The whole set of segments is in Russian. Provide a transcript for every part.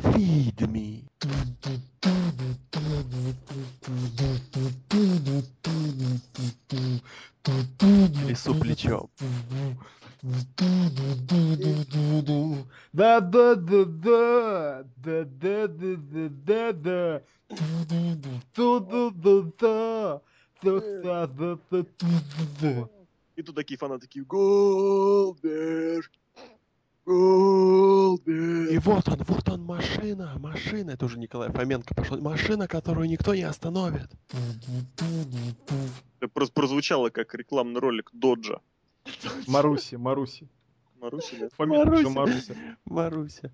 Feed me. Ele supliciou. E tudo aqui falando que gol. Фоменко пошел. Машина, которую никто не остановит. Это просто прозвучало как рекламный ролик Доджа. Маруси, Маруси. Маруси, да? Фамилия Маруся. Маруся. Маруся.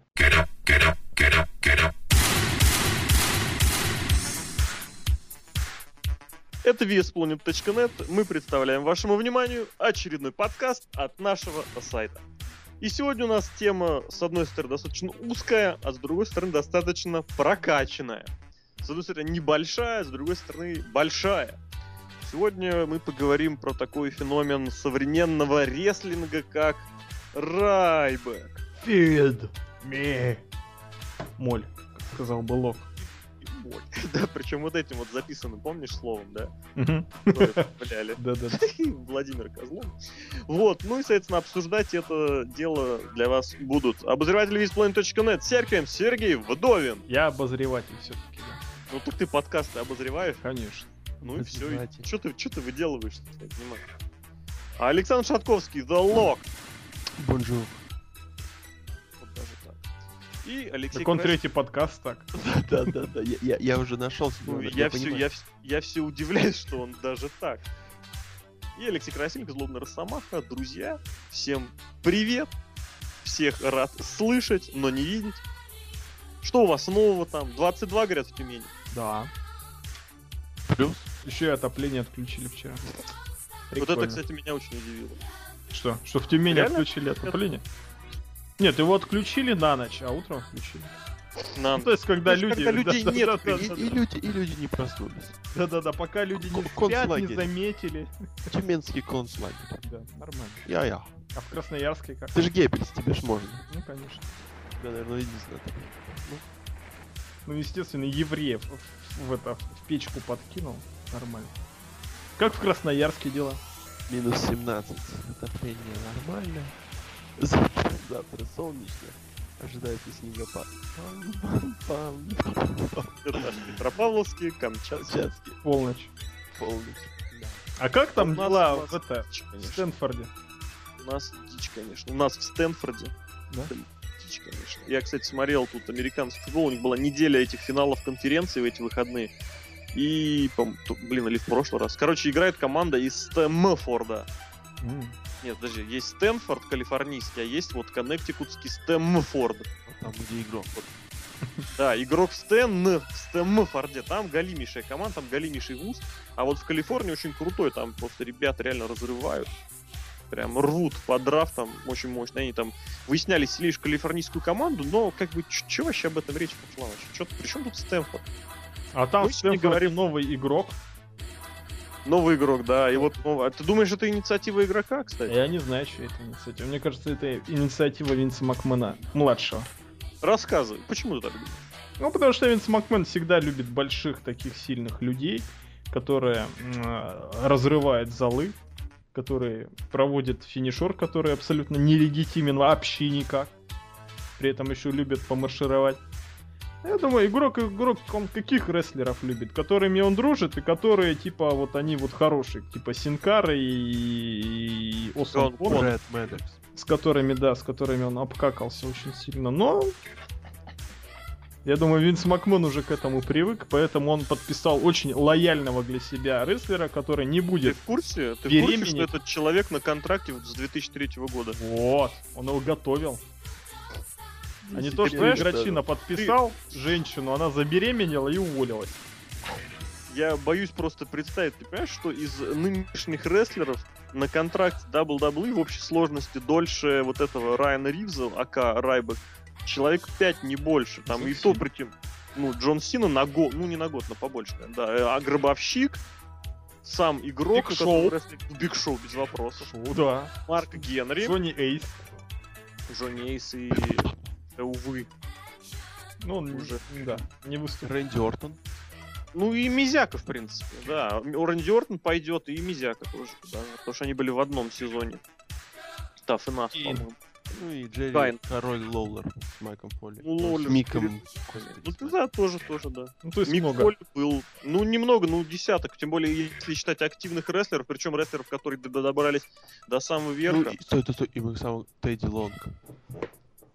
Это VSPlanet.net. Мы представляем вашему вниманию очередной подкаст от нашего сайта. И сегодня у нас тема, с одной стороны, достаточно узкая, а с другой стороны, достаточно прокачанная. С одной стороны, небольшая, с другой стороны, большая. Сегодня мы поговорим про такой феномен современного реслинга, как райбэк. Feed me. Моль, как сказал бы. Вот. Да, причем вот этим вот записанным, помнишь, словом, да? Которые вставляли. Да-да. Владимир Козлов. Вот, ну и, соответственно, обсуждать это дело для вас будут обозреватели визпланет.нет Сергей Сергей Вдовин. Я обозреватель все-таки, да. Ну так ты подкасты обозреваешь, Конечно. ну и все. Обозреватель. Что ты, что ты выделываешь. А Александр Шатковский, The Lock. Bonjour. И Алексей Так он Крас- третий подкаст так. Да, да, да. Я, я, я уже нашел себе. Ну, номер, я, все, я, я все удивляюсь, что он даже так. И Алексей Красильников, Злобный Росомаха, друзья, всем привет, всех рад слышать, но не видеть. Что у вас нового там? 22, говорят, в Тюмени. Да. Плюс. Еще и отопление отключили вчера. Вот это, Прикольно. кстати, меня очень удивило. Что? Что в Тюмени Реально? отключили отопление? Нет, его отключили на ночь, а утром включили. Нам. Ну, то есть, когда То есть, люди... когда людей да, нет, да, И, да, и да, люди, и люди не проснулись. Да, да, да, пока люди не спят, не заметили. Тюменский концлагерь. Да, нормально. Я-я. А в Красноярске как? Ты же Геббельс, тебе ж можно. Ну, конечно. Тебя, наверное, единственное. Ну, естественно, евреев в, в это, в печку подкинул. Нормально. Как в Красноярске дела? Минус 17. Отопление нормально. Завтра, завтра солнечно. Ожидается снегопад. Это Петропавловский, Камчатский. Полночь. Полночь. А как там дела в это, в конечно. Стэнфорде? У нас дичь, конечно. У нас в Стэнфорде. Да? Дичь, конечно. Я, кстати, смотрел тут американский футбол. У них была неделя этих финалов конференции в эти выходные. И, блин, или в прошлый раз. Короче, играет команда из Стэмфорда. Нет, подожди, есть Стэнфорд калифорнийский, а есть вот коннектикутский Стэмфорд. Вот там, где игрок. Вот. Да, игрок в Стэн, в Стэмфорде. Там галимейшая команда, там галимейший вуз. А вот в Калифорнии очень крутой. Там просто ребят реально разрывают. Прям рвут по драфтам очень мощно. Они там выясняли сильнейшую калифорнийскую команду, но как бы что вообще об этом речь пошла вообще? Чё, при чем тут Стэнфорд? А там Мы в Стэнфорде говорим- новый игрок. Новый игрок, да. И вот, ну, а ты думаешь, это инициатива игрока, кстати? Я не знаю, что это инициатива. Мне кажется, это инициатива Винса Макмена, младшего. Рассказывай, почему ты так думаешь? Ну, потому что Винс Макмен всегда любит больших таких сильных людей, которые э, разрывают залы, которые проводят финишер, который абсолютно нелегитимен вообще никак. При этом еще любят помаршировать. Я думаю, игрок, игрок, он каких рестлеров любит? Которыми он дружит и которые, типа, вот они вот хорошие. Типа Синкара и, и Осан с которыми, да, с которыми он обкакался очень сильно. Но я думаю, Винс Макмен уже к этому привык, поэтому он подписал очень лояльного для себя рестлера, который не Ты будет. в курсе? Ты в курсе, что этот человек на контракте вот с 2003 года? Вот, он его готовил. А не то, что понимаешь, подписал женщину, она забеременела и уволилась. Я боюсь просто представить, ты понимаешь, что из нынешних рестлеров на контракте WWE в общей сложности дольше вот этого Райана Ривза, АК Райбек, человек 5, не больше. Там Джон и то причем, ну, Джон Сина на год, ну не на год, но побольше, да. Э, А Гробовщик, сам игрок, Биг Шоу. Биг Шоу, без вопросов. Шоу, да. Марк Генри, Сони Эйс. Джонни Эйс и... э, увы. Ну, он Уже. да, не выступил. Рэнди Ортон. Ну и Мизяка, в принципе, да. Рэнди Ортон пойдет, и Мизяка тоже, да, потому что они были в одном сезоне. Enough, И- по-моему. Ну и Джерри Кайн. Король Лоулер с Майком Фолли. Ну, С Лоулер, Миком. Ну, Господи, ты да, тоже, тоже, да. Ну, то есть Мик много. Фолли был, ну, немного, ну, десяток, тем более, если считать активных рестлеров, причем рестлеров, которые добрались до самого Ну, верха. и- стой, стой, стой, и мы сам Тедди Лонг.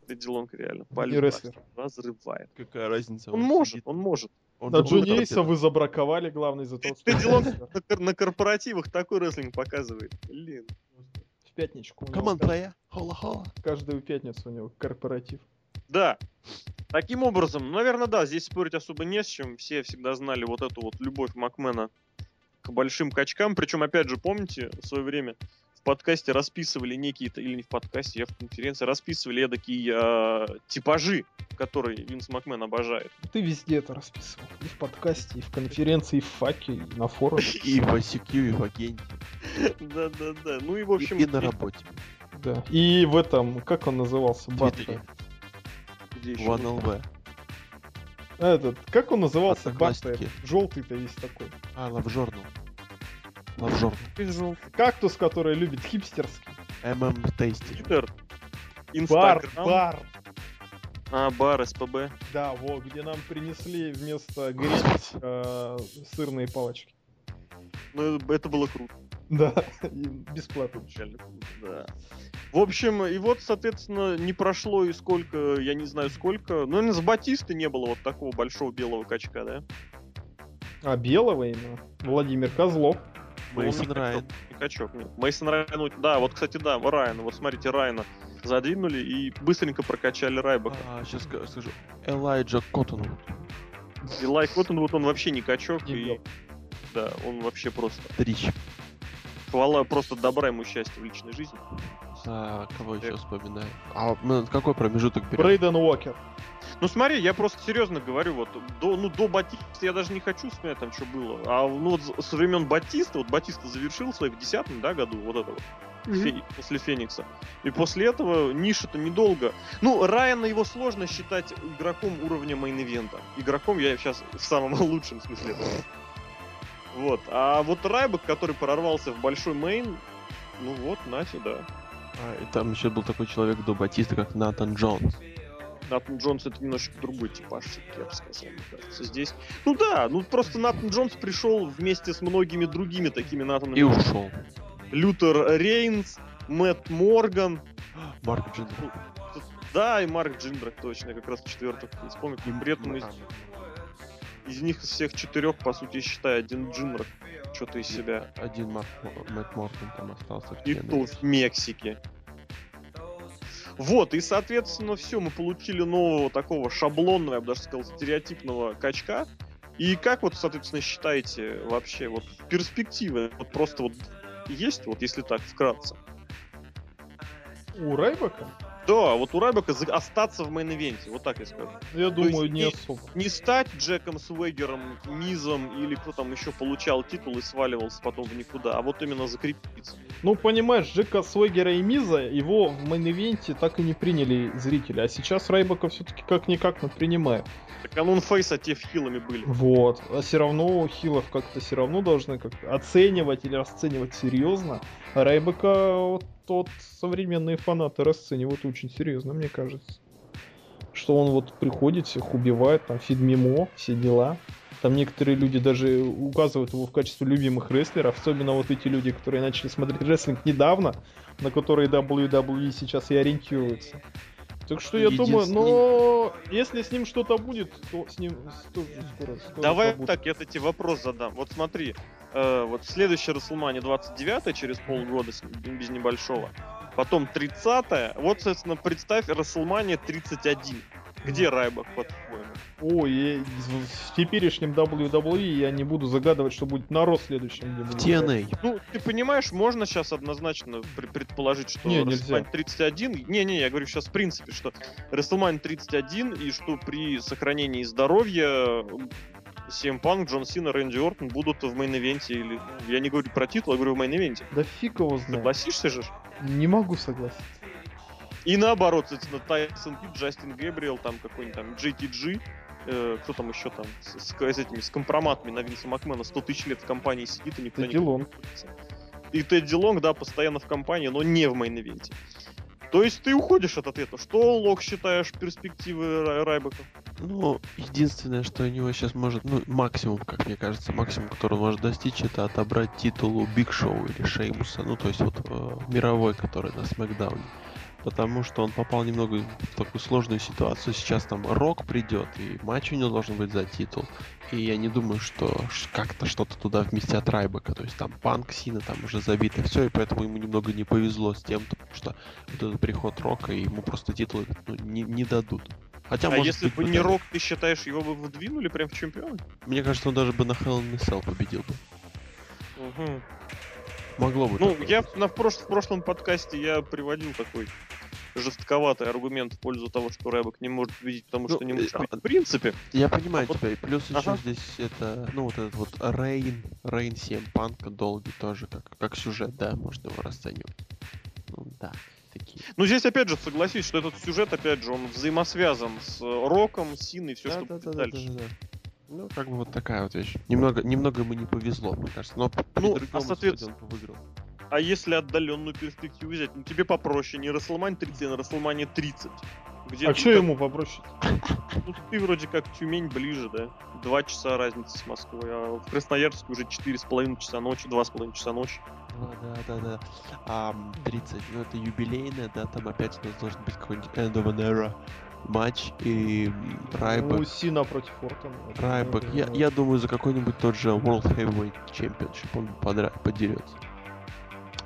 Эдди Лонг реально палит, рестлер. разрывает. Какая разница? Он может, сидит, он может. он Да, же Джонни Эйса вы забраковали, главное, за то, что... Тедди Лонг на, кор- на корпоративах такой рестлинг показывает. Блин. В пятничку. Команд плея. Хола-хола. Каждую пятницу у него корпоратив. Да. Таким образом, наверное, да, здесь спорить особо не с чем. Все всегда знали вот эту вот любовь Макмена к большим качкам. Причем, опять же, помните, в свое время подкасте расписывали некие, или не в подкасте, я в конференции, расписывали такие э, типажи, которые Винс Макмен обожает. Ты везде это расписывал. И в подкасте, и в конференции, и в факе, и на форуме. И в ICQ, и в агенте. Да-да-да. Ну и, в общем... и на работе. Да. И в этом, как он назывался? В Бат. Твиттере. где еще? В НЛВ. Этот, как он назывался? Бат. Одноклассники. Желтый-то весь такой. А, Love Journal. Love Journal. Кактус, который любит хипстерский. ММ Тейсти. Твиттер. Бар, бар. А, бар, СПБ. Да, вот, где нам принесли вместо гречки э, сырные палочки. Ну, это было круто. Да, бесплатно. Да. В общем, и вот, соответственно, не прошло и сколько, я не знаю сколько. Ну, с Батисты не было вот такого большого белого качка, да? А белого именно? Владимир Козлов. Мейсон Райан. качок, Не качок, нет. Мейсон Райан, ну, да, вот, кстати, да, Райана, вот смотрите, Райана задвинули и быстренько прокачали Райбака. А, сейчас скажу. Элайджа Коттонвуд. И Лайк вот он, вообще не качок, Не и, да, он вообще просто, Трич. хвала просто добра ему счастья в личной жизни. А, кого еще Так. вспоминаю? А мы какой промежуток берем? Брейден Уокер. Ну смотри, я просто серьезно говорю, вот до, ну, до Батиста я даже не хочу вспоминать там, что было. А ну вот со времен Батиста, вот Батиста завершил свой в десятом, да, году, вот это вот, Фе- после Феникса. И после этого ниша-то недолго. Ну, Райана его сложно считать игроком уровня мейн-ивента. Игроком я сейчас в самом лучшем смысле этого. Вот. А вот Райбок, который прорвался в большой мейн, ну вот, Нати, да. А, и там еще был такой человек до Батиста, как Натан Джонс. Натан Джонс это немножко другой типаж, я бы сказал, мне кажется. Здесь. Ну да, ну просто Натан Джонс пришел вместе с многими другими такими Натанами. И ушел. Лютер Рейнс, Мэтт Морган. Марк Джиндер. Да, и Марк Джиндрак, точно, я как раз четвертых не вспомнил. И при этом из, из них из всех четырех, по сути, считай, один Джиндрак что-то из себя. Один Марк Мэтт Мортон там остался. И то в Мексике. Вот, и, соответственно, все, мы получили нового такого шаблонного, я бы даже сказал, стереотипного качка. И как вот, соответственно, считаете вообще вот перспективы? Вот просто вот есть, вот если так вкратце? У Райбака? Да, вот у Райбека остаться в мейн-ивенте, вот так я скажу. Я думаю, не и- особо. Не стать Джеком Свегером, Мизом или кто там еще получал титул и сваливался потом в никуда, а вот именно закрепиться. Ну, понимаешь, Джека Свегера и Миза, его в мейн-ивенте так и не приняли зрители. А сейчас Райбака все-таки как-никак мы принимаем. Так а фейс, а те хилами были. Вот. А все равно хилов как-то все равно должны как оценивать или расценивать серьезно. А Райбека вот тот современные фанаты расценивают очень серьезно, мне кажется. Что он вот приходит, всех убивает, там фидмимо, все дела. Там некоторые люди даже указывают его в качестве любимых рестлеров, особенно вот эти люди, которые начали смотреть рестлинг недавно, на которые WWE сейчас и ориентируются. Так что я думаю, но если с ним что-то будет, то с ним тоже скоро, скоро Давай забудут. так, я тебе вопрос задам. Вот смотри, э, вот следующая Расселмания 29 через полгода, с- без небольшого. Потом 30 Вот, соответственно, представь Расселмания 31. Где Райбах, по-твоему? Ой, я- в теперешнем WWE я не буду загадывать, что будет на Ро следующем. где В TNA. Ну, ты понимаешь, можно сейчас однозначно пр- предположить, что Не. WrestleMania 31... Не-не, я говорю сейчас в принципе, что WrestleMania 31, и что при сохранении здоровья CM Punk, Джон Сина, Рэнди Ортон будут в мейн-ивенте или... Я не говорю про титул, я говорю в мейн-ивенте. Да фиг его знает. Согласишься же? Не могу согласиться. И наоборот, соответственно, Тайсон Кид, Джастин Гэбриэл, там какой-нибудь там JTG, э, кто там еще там, с, с, с этими, с компроматами на Винса Макмена 100 тысяч лет в компании сидит и никто Тедди не Лонг. И Тедди Лонг, да, постоянно в компании, но не в мейн-ивенте. То есть ты уходишь от ответа. Что, Лок, считаешь перспективы Рай- Райбека? Ну, единственное, что у него сейчас может, ну, максимум, как мне кажется, максимум, который он может достичь, это отобрать титул у Биг Шоу или Шеймуса, ну, то есть вот э, мировой, который на Смакдауне. Потому что он попал немного в такую сложную ситуацию. Сейчас там Рок придет, и матч у него должен быть за титул. И я не думаю, что как-то что-то туда вместят Райбека. То есть там Панк, Сина там уже забито все, и поэтому ему немного не повезло с тем, потому что вот этот приход Рока, и ему просто титул этот, ну, не, не дадут. Хотя, А может если быть, бы не. Рок, ты считаешь, его бы выдвинули прям в чемпионы? Мне кажется, он даже бы на Hell in Cell победил бы. Мгм. Могло бы. Ну, я быть. на, в, прош- в прошлом подкасте я приводил такой жестковатый аргумент в пользу того, что Райбек не может победить, потому Ну, что не может э, быть в принципе. Я понимаю а вот- тебя. И плюс еще Ага. здесь это, ну, вот этот вот Рейн, Рейн 7 панка долгий тоже, как, как сюжет, да, можно его расценивать. Ну, да, такие. Ну, здесь, опять же, согласись, что этот сюжет, опять же, он взаимосвязан с э, Роком, Синой и все, да, что да, будет да, дальше. да, да, да. Ну, как бы вот такая вот вещь. Немного, немного ему не повезло, мне кажется. Но Ну, а соответственно- он выиграл. А если отдаленную перспективу взять, ну тебе попроще, не Расселмани 30, а на Расселмане 30. Где А что так- ему попроще? Ну, ты вроде как Тюмень ближе, да? Два часа разницы с Москвой, а в Красноярске уже четыре с половиной часа ночи, два с половиной часа ночи. Да, да, да. А, м, 30, ну это юбилейная, да, там опять у нас должен быть какой-нибудь End of an Era матч, и м, Райбек, Ну, Сина против Ортона. Это, Райбек, я, я думаю, за какой-нибудь тот же World Heavyweight Championship он подра- подерется.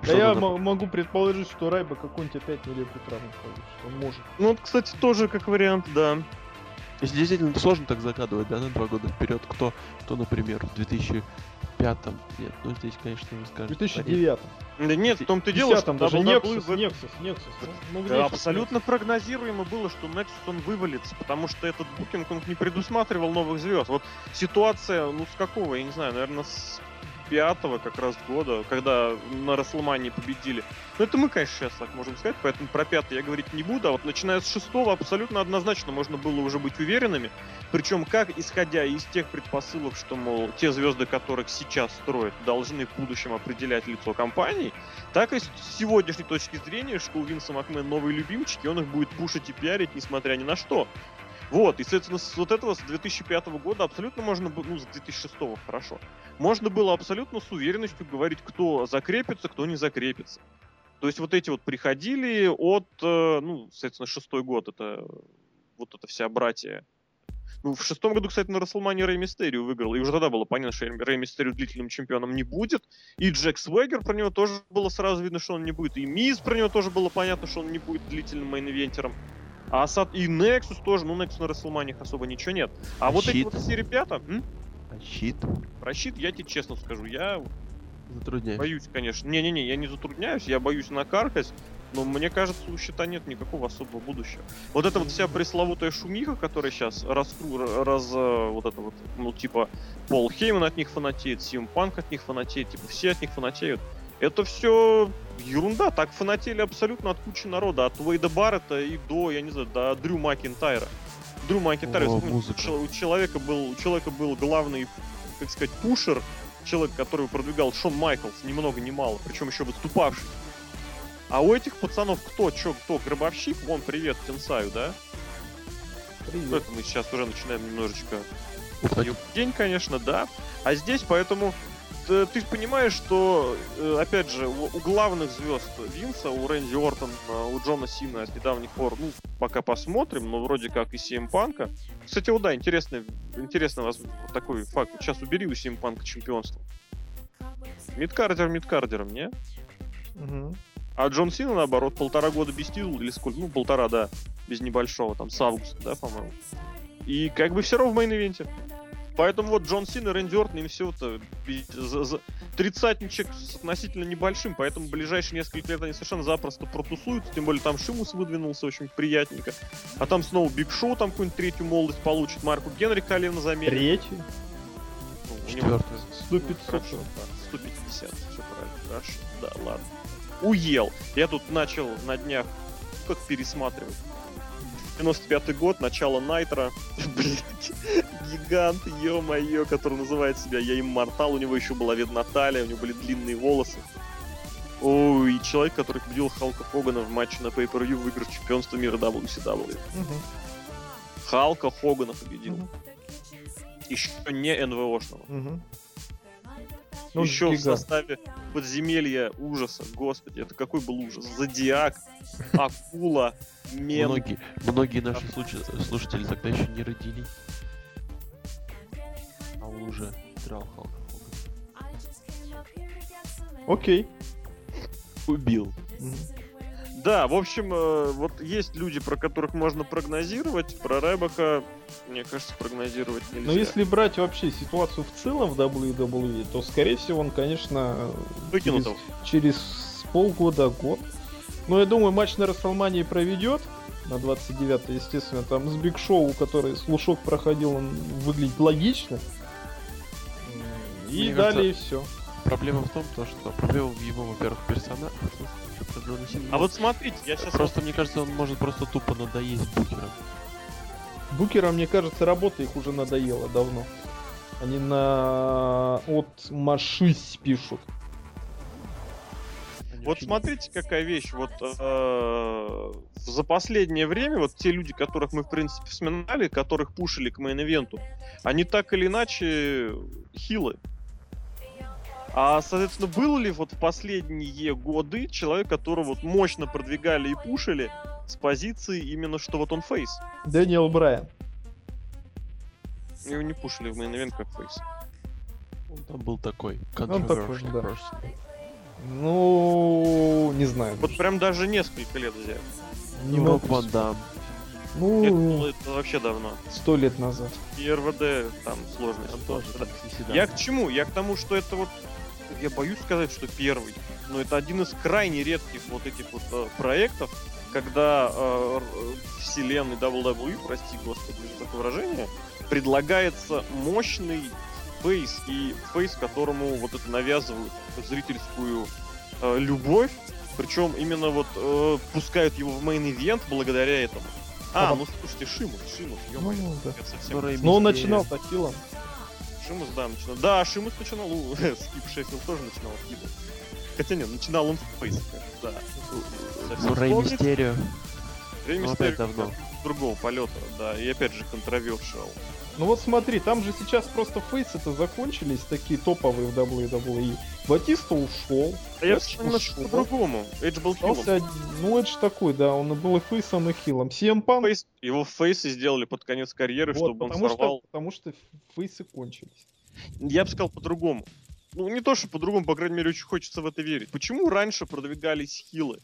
Да я мо- могу предположить, что Райбек какой-нибудь опять нелепый травму получит. Он может. Ну, вот, кстати, тоже как вариант, да. Если действительно сложно так загадывать, да, на два года вперед, кто, кто, например, в 2005 нет, ну здесь, конечно, вы В скажете. 2009 Да нет, в том-то В дело, 10 что даже Nexus, в- Nexus, Nexus. ну, в Да, Nexus, абсолютно прогнозируемо было, что Nexus он вывалится, потому что этот букинг он не предусматривал новых звезд. Вот ситуация, ну с какого, я не знаю, наверное, с пятого как раз года, когда на Расселмании победили. Ну это мы, конечно, сейчас так можем сказать, поэтому про пятый я говорить не буду, а вот начиная с шестого абсолютно однозначно можно было уже быть уверенными. Причем как исходя из тех предпосылок, что, мол, те звезды, которых сейчас строят, должны в будущем определять лицо компании, так и с сегодняшней точки зрения, что у Винса Макмен новые любимчики, он их будет пушить и пиарить, несмотря ни на что. Вот, и, соответственно, с вот этого, с 2005 года абсолютно можно было, ну, с 2006 хорошо, можно было абсолютно с уверенностью говорить, кто закрепится, кто не закрепится. То есть вот эти вот приходили от, э, ну, соответственно, шестой год, это вот эта вся братья. Ну, в шестом году, кстати, на WrestleMania Рэй Мистерио выиграл, и уже тогда было понятно, что Рэй Мистерио длительным чемпионом не будет, и Джек Свегер, про него тоже было сразу видно, что он не будет, и Миз про него тоже было понятно, что он не будет длительным мейн-ивентером. А Асад и Nexus тоже, ну, Nexus на WrestleMania х особо ничего нет. А вот эти вот все ребята, м? А щит про щит я тебе честно скажу, я затрудняет. Боюсь, конечно. Не-не-не, я не затрудняюсь, я боюсь накаркать, но мне кажется, у щита нет никакого особого будущего. Вот эта вот вся пресловутая шумиха, которая сейчас раскру... раз... э, вот это вот, ну, типа, Пол Хейман от них фанатеет, Сим Панк от них фанатеет, типа, все от них фанатеют. Это все ерунда, так фанатели абсолютно от кучи народа, от Уэйда Баррета и до, я не знаю, до Дрю Макинтайра. Дрю Макинтайр, О, вспомните, у человека был, у человека был главный, как сказать, пушер, человек, который продвигал Шон Майклс, ни много ни мало, причем еще выступавший. А у этих пацанов кто, чё, кто, гробовщик? Вон, привет, Тенсаю, да? Ну, Привет. это мы сейчас уже начинаем немножечко день, конечно, да. А здесь, поэтому ты ж понимаешь, что, э, опять же, у, главных звезд Винса, у Рэнди Ортон, э, у Джона Сина с недавних пор, ну, пока посмотрим, но вроде как и CM Панка. Кстати, вот да, интересный, интересный вот такой факт. Сейчас убери у CM Панка чемпионство. Мидкардер мидкардером, не? Мгм. А Джон Сина, наоборот, полтора года без титула, или сколько? Ну, полтора, да, без небольшого, там, с августа, да, по-моему. И как бы все равно в мейн-ивенте. Поэтому вот Джон Сина, Рэнди Ортон, им все это за, за тридцатничек с относительно небольшим, поэтому ближайшие несколько лет они совершенно запросто протусуются, тем более там Шимус выдвинулся очень приятненько. А там снова Биг Шоу там какую-нибудь третью молодость получит, Марку Генри колено заменит. Третий. Ну, у него Четвертый. Сто пятьсот. Хорошо, да, 150, все правильно, хорошо, да, ладно. Уел. Я тут начал на днях дисках пересматривать. 95 год, начало Найтра. Блять, гигант, ё-моё, который называет себя Я Иммортал. У него еще была видна талия, у него были длинные волосы. Ой, и человек, который победил Халка Хогана в матче на Pay-Per-View, выиграв чемпионство мира WCW. Мгм. Халка Хогана победил. Мгм. Еще не НВОшного. Мгм. Ну, Еще в гигант. составе подземелья ужаса. Господи, это какой был ужас. Зодиак, акула, мем. Многие, многие наши слушатели тогда еще не родились. А уже Хогана. Окей. Убил. Мгм. Да, в общем, э, вот есть люди, про которых можно прогнозировать. Про Ребека, мне кажется, прогнозировать нельзя. Но если брать вообще ситуацию в целом в WWE, то, скорее всего, он, конечно, через, через полгода, год. Но я думаю, матч на Расселмании проведет. На 29 естественно, там с Биг Шоу, который слушок проходил, он выглядит логично. И Мне далее все. Проблема в том, то, что проблема в его, во-первых, персонаже. А вот смотрите, я сейчас Просто, мне кажется, он может просто тупо надоесть букером. Букера, мне кажется, работа их уже надоела давно. Они на от машись пишут. Вот смотрите, какая вещь. Вот э, за последнее время вот те люди, которых мы в принципе вспоминали, которых пушили к мейн-ивенту, они так или иначе хилы. А, соответственно, был ли вот в последние годы человек, которого вот мощно продвигали и пушили с позиции именно, что вот он фейс? Дэниел Брайан. Его не пушили в мейн-ивент как фейс. Он там был такой. Он такой, да. person. Ну, не знаю. Вот прям даже несколько лет взять. не Роб могу Ван Дам. Это, Ну, было- это вообще давно. сто лет назад. И РВД там ситуация. тоже. Я к чему? Я к тому, что это вот... Я боюсь сказать, что первый. Но это один из крайне редких вот этих вот э, проектов, когда э, вселенной WWE, прости господи за такое выражение, предлагается мощный фейс, и фейс, которому вот это навязывают зрительскую э, любовь, причем именно вот э, пускают его в мейн-ивент благодаря этому. А, Ага. ну слушайте, Шимус, Шимус, Ну, ё-моё, да. совсем Ну, Но он начинал хилом. Шимус, да, начинал. Да, Шимус начинал, у, Скип Шеффилд тоже начинал хилом. Хотя нет, начинал он в фейс, да. Ну, Рэй? Мистерио. Рэй Ну, Мистерио давно. другого полета, да, и опять же controversial. Ну вот смотри, там же сейчас просто фейсы-то закончились, такие топовые в WWE. Батиста ушел. А я Эдж вспомнил немножко по-другому. Эдж был хилом. Ну это ж такой, да, он был и фейсом, и хилом. CM Punk, Фейс- его фейсы сделали под конец карьеры, вот, чтобы он сорвал. что, потому что фейсы кончились. Я бы сказал по-другому. Ну, не то, что по-другому, по крайней мере, очень хочется в это верить. Почему раньше продвигались хилы?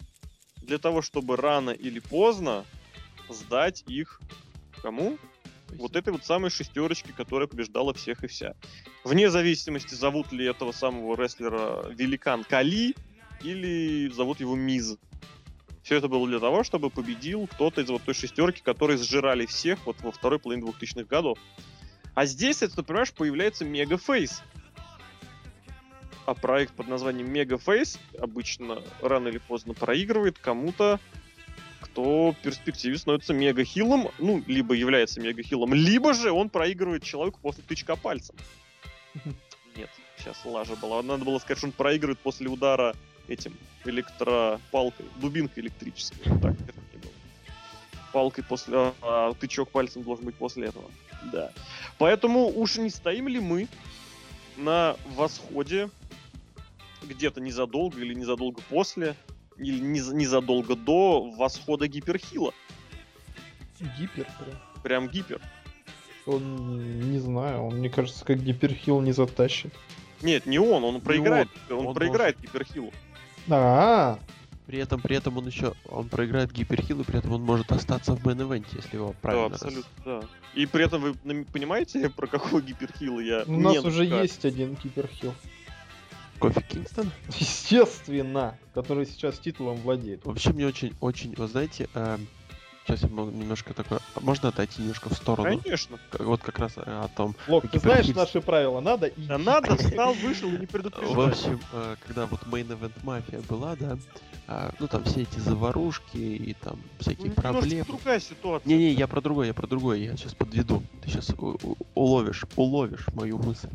Для того, чтобы рано или поздно сдать их кому? Вот этой вот самой шестерочки, которая побеждала всех и вся. Вне зависимости, зовут ли этого самого рестлера Великан Кали или зовут его Миз. Все это было для того, чтобы победил кто-то из вот той шестерки, которые сжирали всех вот во второй половине 2000-х годов. А здесь, это, ты понимаешь, появляется Мегафейс. А проект под названием Мегафейс обычно рано или поздно проигрывает кому-то, кто в перспективе становится мегахилом, ну, либо является мегахилом, либо же он проигрывает человеку после тычка пальцем. Нет, сейчас лажа была. Надо было сказать, что он проигрывает после удара этим электропалкой, дубинкой электрической. Так, это не было. Палкой после... а тычок пальцем должен быть после этого. Да. Поэтому уж не стоим ли мы на восходе где-то незадолго или незадолго после или нез- незадолго до восхода гиперхила. Гипер прям. Прям гипер. Он, не знаю, он, мне кажется, как гиперхил не затащит. Нет, не он, он проиграет. Он, он проиграет гиперхилу. А, При этом, при этом он еще, он проиграет гиперхил, и при этом он может остаться в мейн если его Да, правильно раз- абсолютно, да. И при этом вы понимаете, про какого гиперхила я у нас не уже есть один гиперхил. Кофи Кингстон? Естественно, который сейчас титулом владеет. Вообще мне очень, очень, вы знаете, эм, Сейчас я могу немножко такое... а Можно отойти немножко в сторону? Конечно. Вот как раз о том. Лок, ты знаешь наши правила, надо и... Да надо, встал, вышел и не В предупреждать. общем, э, когда вот Main Event Мафия была, да, а, ну там все эти заварушки и там Ну, всякие немножко проблемы. другая ситуация. Не-не, я про другое, я про другое, я сейчас подведу. Ты сейчас уловишь, уловишь мою мысль.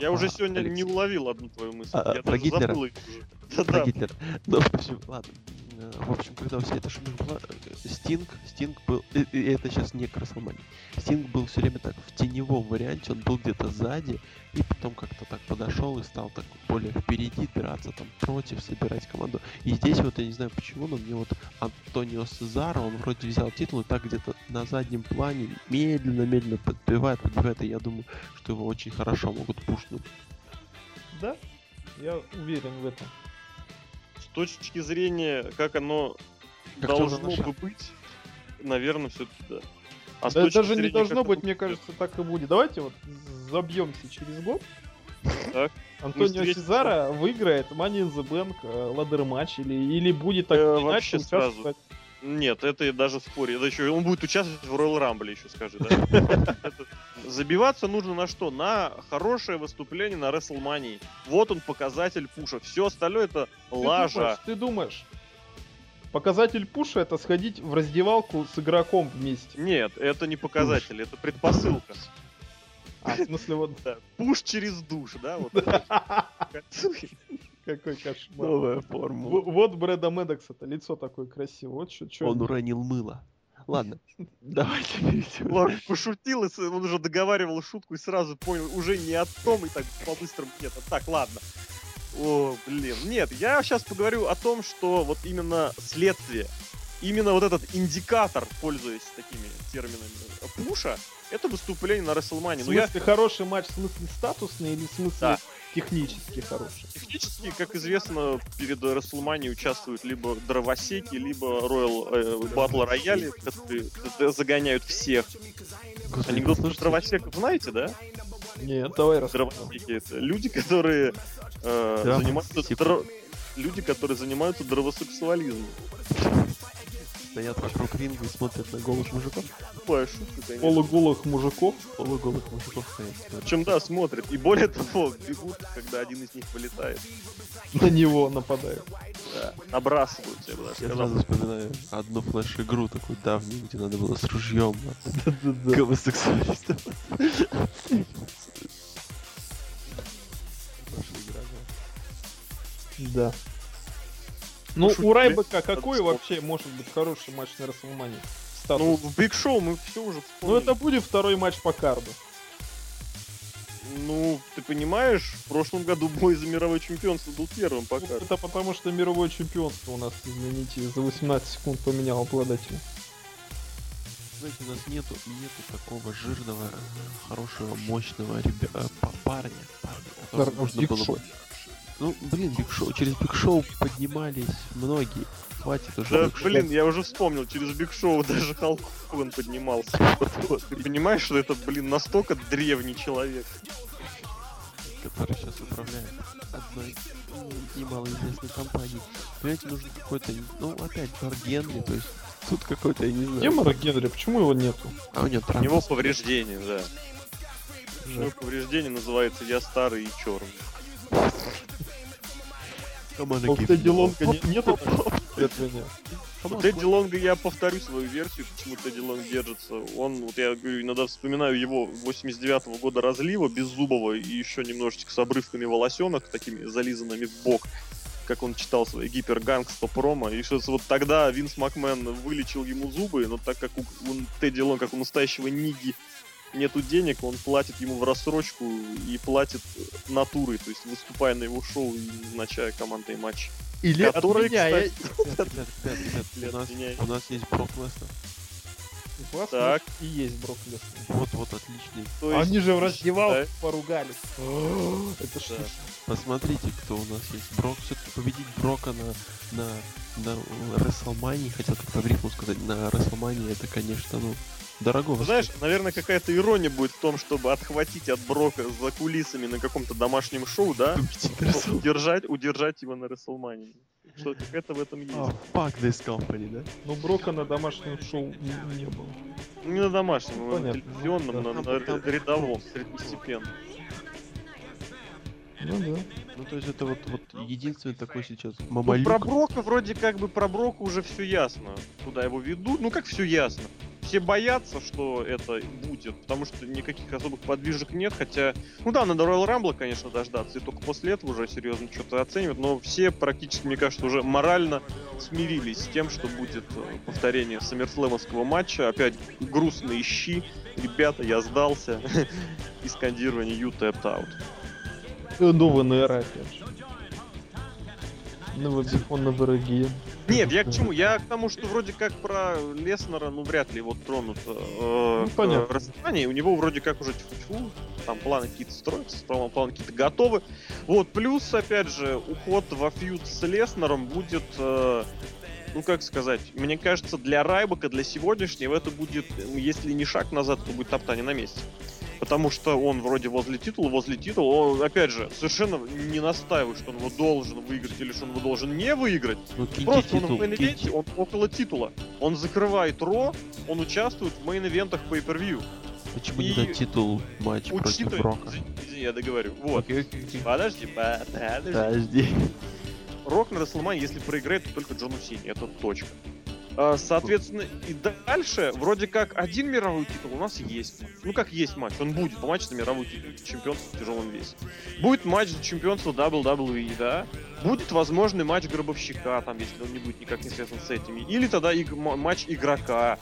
Я уже сегодня Алексей. не уловил одну твою мысль. А, Я про даже Гитлера? забыл ее уже. Про Да-да. Гитлера. Ну, в общем, ладно. Э, В общем, когда вся эта шумиха была, э, Стинг, Стинг был, и- и это сейчас не Красомания. Стинг был все время так в теневом варианте, он был где-то сзади, и потом как-то так подошел и стал так более впереди драться, там против, собирать команду. И здесь вот я не знаю почему, но мне вот Антонио Сезаро, он вроде взял титул и так где-то на заднем плане медленно-медленно подбивает, подбивает, и я думаю, что его очень хорошо могут пушнуть. Да? Я уверен в этом. С точки зрения, как оно Как должно бы быть, наверное, все-таки да. А Да, даже не должно быть, мне кажется, так и будет. Давайте вот забьемся через год. Так. Антонио. Сезара выиграет Money in the Bank э, ладер матч или, или будет так Э, иначе участвовать. Нет, это я даже спорю. Это еще он будет участвовать в Royal Rumble, еще скажи, да? Забиваться нужно на что? На хорошее выступление на WrestleMania. Вот он показатель пуша. Все остальное это Ты лажа. думаешь, ты думаешь, показатель пуша это сходить в раздевалку с игроком вместе. Нет, это не показатель, это предпосылка. А, в смысле, вот Да. Пуш через душ, да? Вот. какой кошмар. Новая формула. Вот Брэда Медокса-то лицо такое красивое. Вот что, Он уронил мыло. Ладно, давайте перейдем. Лорд пошутил, и он уже договаривал шутку и сразу понял, уже не о том, и так по-быстрому нет. а Так, ладно. О, блин. Нет, я сейчас поговорю о том, что вот именно следствие, именно вот этот индикатор, пользуясь такими терминами, пуша, это выступление на В WrestleMania. Ну, я хороший матч, в смысле статусный или в смысле Да. Технически хороший? технически, как известно, перед WrestleMania участвуют либо дровосеки, либо Royal э, Battle Royale, которые загоняют всех. Господи, Анекдот про дровосеков знаете, да? Нет, давай рассказывай. Дровосеки это люди, которые э, Да, занимаются дро- люди, которые занимаются дровосексуализмом. Стоят вокруг ринга и смотрят на голых мужиков. Тупая шутка, конечно. Полуголых мужиков. Полуголых мужиков стоят. смотрят. Причем, да, смотрят. И более того, бегут, когда один из них вылетает. На него нападают. Да. Набрасывают, я бы даже Я сказал. сразу вспоминаю одну флеш-игру такую давнюю, где надо было с ружьем гомосексуалистов. Наша игра, да. Да. Ну, шутки, у Райбека какой Надо вообще может быть хороший матч на Расселмане? Ну, Ну, в Биг Шоу мы все уже вспомнили. это будет второй матч по карду. Ну, ты понимаешь, в прошлом году бой за мировое чемпионство был первым Ну, пока. Это потому, что мировое чемпионство у нас, извините, за 18 секунд поменял обладателя. Знаете, у нас нету, нету такого жирного, хорошего, мощного ребя... э, па- парня, парня, которого можно было бы... Ну, блин, Биг Шоу, через Биг Шоу поднимались многие. Хватит уже Да, блин, я уже вспомнил, через Биг Шоу даже Халк Хоган поднимался. Ты понимаешь, что это, блин, настолько древний человек? который сейчас управляет одной немалоизвестной компанией. Понимаете, нужен какой-то, ну, опять, Джор Генри, то есть тут какой-то, я не знаю. Где Марк Генри? Почему его нету? А у него У него травма. повреждение, да. У него повреждение называется «Я старый и черный». Команда. Тедди Лонга не- нету такого движения? У Тедди Лонга я повторю свою версию, почему Тедди Лонг держится. Он, вот я говорю, иногда вспоминаю его 89-го года разлива, беззубого и еще немножечко с обрывками волосенок, такими зализанными в бок, как он читал свои гипергангста промо. И что вот тогда Винс Макмен вылечил ему зубы, но так как у, у Тедди Лонг, как у настоящего Ниги, нету денег, он платит ему в рассрочку и платит натурой, то есть выступая на его шоу и назначая командный матч. Или от меня, ребят, Лет у нас, есть Брок Леснер. У вас Так. и есть Брок Леснер. Вот, вот, отличный. То есть- Они же в раздевалке Да. поругались. Это что? Посмотрите, кто у нас есть. Брок, все-таки победить Брока на, на, на WrestleMania, хотел как-то в рифму сказать, на WrestleMania, это, конечно, ну, дорого. Знаешь, наверное, какая-то ирония будет в том, чтобы отхватить от Брока за кулисами на каком-то домашнем шоу, да? Удержать, удержать его на Расселмане. что какая-то в этом есть. А, fuck this company, да? Но Брока на домашнем шоу не, не было. Не на домашнем, а на Понятно. телевизионном, Да. на, на рядовом, среднестепенном. Ну да. Ну, то есть это вот, вот единственный такой сейчас Ну, мамалюк. про Брока вроде как бы про Брока уже все ясно. Куда его ведут. Ну как все ясно. Все боятся, что это будет, потому что никаких особых подвижек нет, хотя, ну да, надо Royal Rumble, конечно, дождаться, и только после этого уже серьезно что-то оценивать, но все практически, мне кажется, уже морально смирились с тем, что будет э, повторение саммерслэмовского матча, опять грустные щи, ребята, я сдался, и скандирование You tapped out. Новый бифон на враги. Нет, я к чему? Я к тому, что вроде как про Леснера, ну, вряд ли его тронут э, Ну, понятно. расставанию. У него вроде как уже тьфу там планы какие-то строятся, планы какие-то готовы. Вот, плюс, опять же, уход во фьюд с Леснером будет, э, ну, как сказать, мне кажется, для Райбака, для сегодняшнего это будет, э, если не шаг назад, то будет топтание на месте. Потому что он вроде возле титула, возле титула, он, опять же, совершенно не настаивает, что он его должен выиграть или что он его должен не выиграть. Ну, Просто он титул, в main event е, киньте. он около титула. Он закрывает Raw, он участвует в main event ах Pay-Per-View. Почему и не дать титул матч против Учитывая... Брока? Извини, извини, я договорю. Вот. Окей, окей, окей. Подожди, подожди. Подожди. Рок на Рестлмании, если проиграет, то только Джону Сине. Это точка. А, Соответственно, и дальше вроде как один мировой титул у нас есть. Ну как есть матч, он будет матч за мировой титул чемпионства в тяжелом весе. Будет матч за чемпионство WWE, да? Будет возможный матч гробовщика, там, если он не будет никак не связан с этими. Или тогда иг- матч игрока.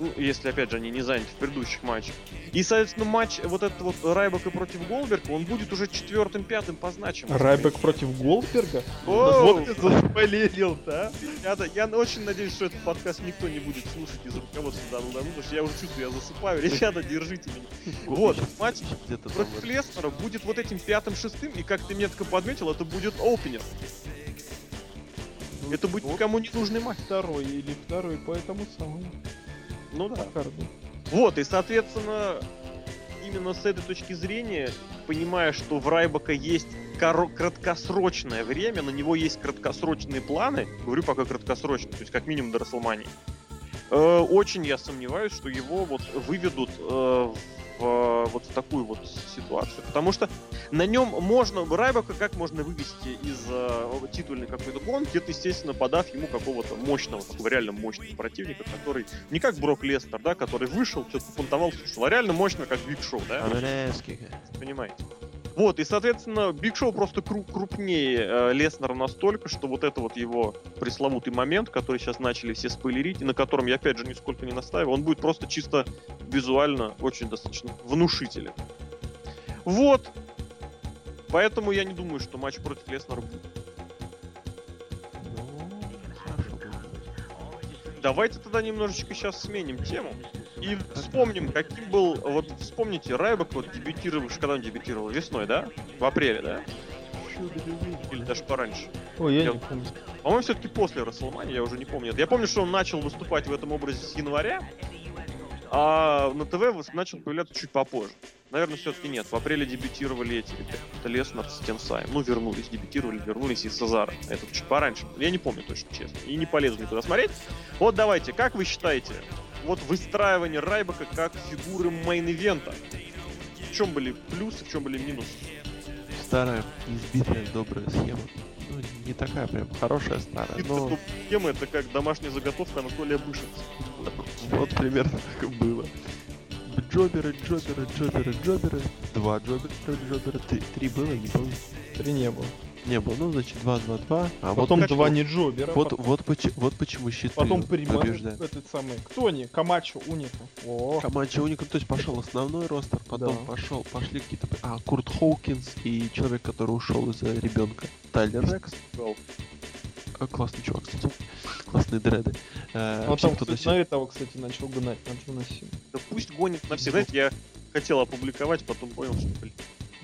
Ну, если, опять же, они не заняты в предыдущих матчах. И, соответственно, матч вот этот вот Райбека против Голберга, он будет уже четвертым-пятым по значимости. Райбек против Голдберга? Вот ты заспойлерил-то, а? Я, да- я очень надеюсь, что этот подкаст никто не будет слушать из руководства WWE, потому что я уже чувствую, я засыпаю. Ребята, держите меня. Вот, матч против Леснера будет вот этим пятым-шестым, и как ты метко подметил, это будет опенер. Это будет никому не нужный матч. Второй или второй, поэтому самому. Ну да. Карду. Вот, и, соответственно, именно с этой точки зрения, понимая, что в Райбака есть коро- краткосрочное время, на него есть краткосрочные планы, говорю пока краткосрочные, то есть как минимум до Расселмании, э, очень я сомневаюсь, что его вот выведут э, в, вот в такую вот ситуацию. Потому что на нем можно, Райбака как можно вывести из э, титульной какой-то гонки, это, естественно, подав ему какого-то мощного, такого реально мощного противника, который не как Брок Лестер, да, который вышел, что-то понтовал, слушал, а реально мощно, как Биг Шоу, да? Понимаете. Вот, и, соответственно, Биг Шоу просто кру- крупнее э, Леснера настолько, что вот это вот его пресловутый момент, который сейчас начали все спойлерить, и на котором я, опять же, нисколько не настаиваю, он будет просто чисто визуально очень достаточно внушителен. Вот. Поэтому я не думаю, что матч против Леснера будет. Ну. Давайте тогда немножечко сейчас сменим тему. И вспомним, каким был, вот вспомните, Райбек вот дебютировавший, когда он дебютировал? Весной, да? В апреле, да? Или даже пораньше. Ой, я Я- не помню. По-моему, все-таки после Расселмани, я уже не помню. Я помню, что он начал выступать в этом образе с января, а на ТВ начал появляться чуть попозже. Наверное, все-таки нет. В апреле дебютировали эти ребята. Это Леснер с Тенсаем. Ну, вернулись, дебютировали, вернулись и Сезара. Это чуть пораньше. Я не помню точно, честно. И не полезу никуда смотреть. Вот давайте, как вы считаете, вот выстраивание Райбэка как фигуры main event а? В чем были плюсы, в чем были минусы? Старая, избитая, добрая схема. Ну, не такая прям хорошая старая, Это, но тема это как домашняя заготовка Анатолия Бышовца. вот примерно так и было. Джоберы, джоберы, джоберы, джоберы. Два jobber а, jobber а. Три, три было, не помню. Три не было. Не было, ну, значит, два, два, два. А Потом вот, два не Джобера. вот, потом, вот, поч- вот почему щиты потом пример побеждают. этот самый. Кто они? Камачо, Уника. О, Команча Уникам, то есть пошел основной ростер, потом Да. пошел, пошли какие-то... А, Курт Хоукинс и человек, который ушел из-за ребенка. Тайлер Рекс. А, классный чувак, кстати. Классные дреды. Э, он вообще, там, кстати, на этого, кстати, начал гнать, на Джона. Да пусть гонит на всех. Знаете, я хотел опубликовать, потом понял, что, блин,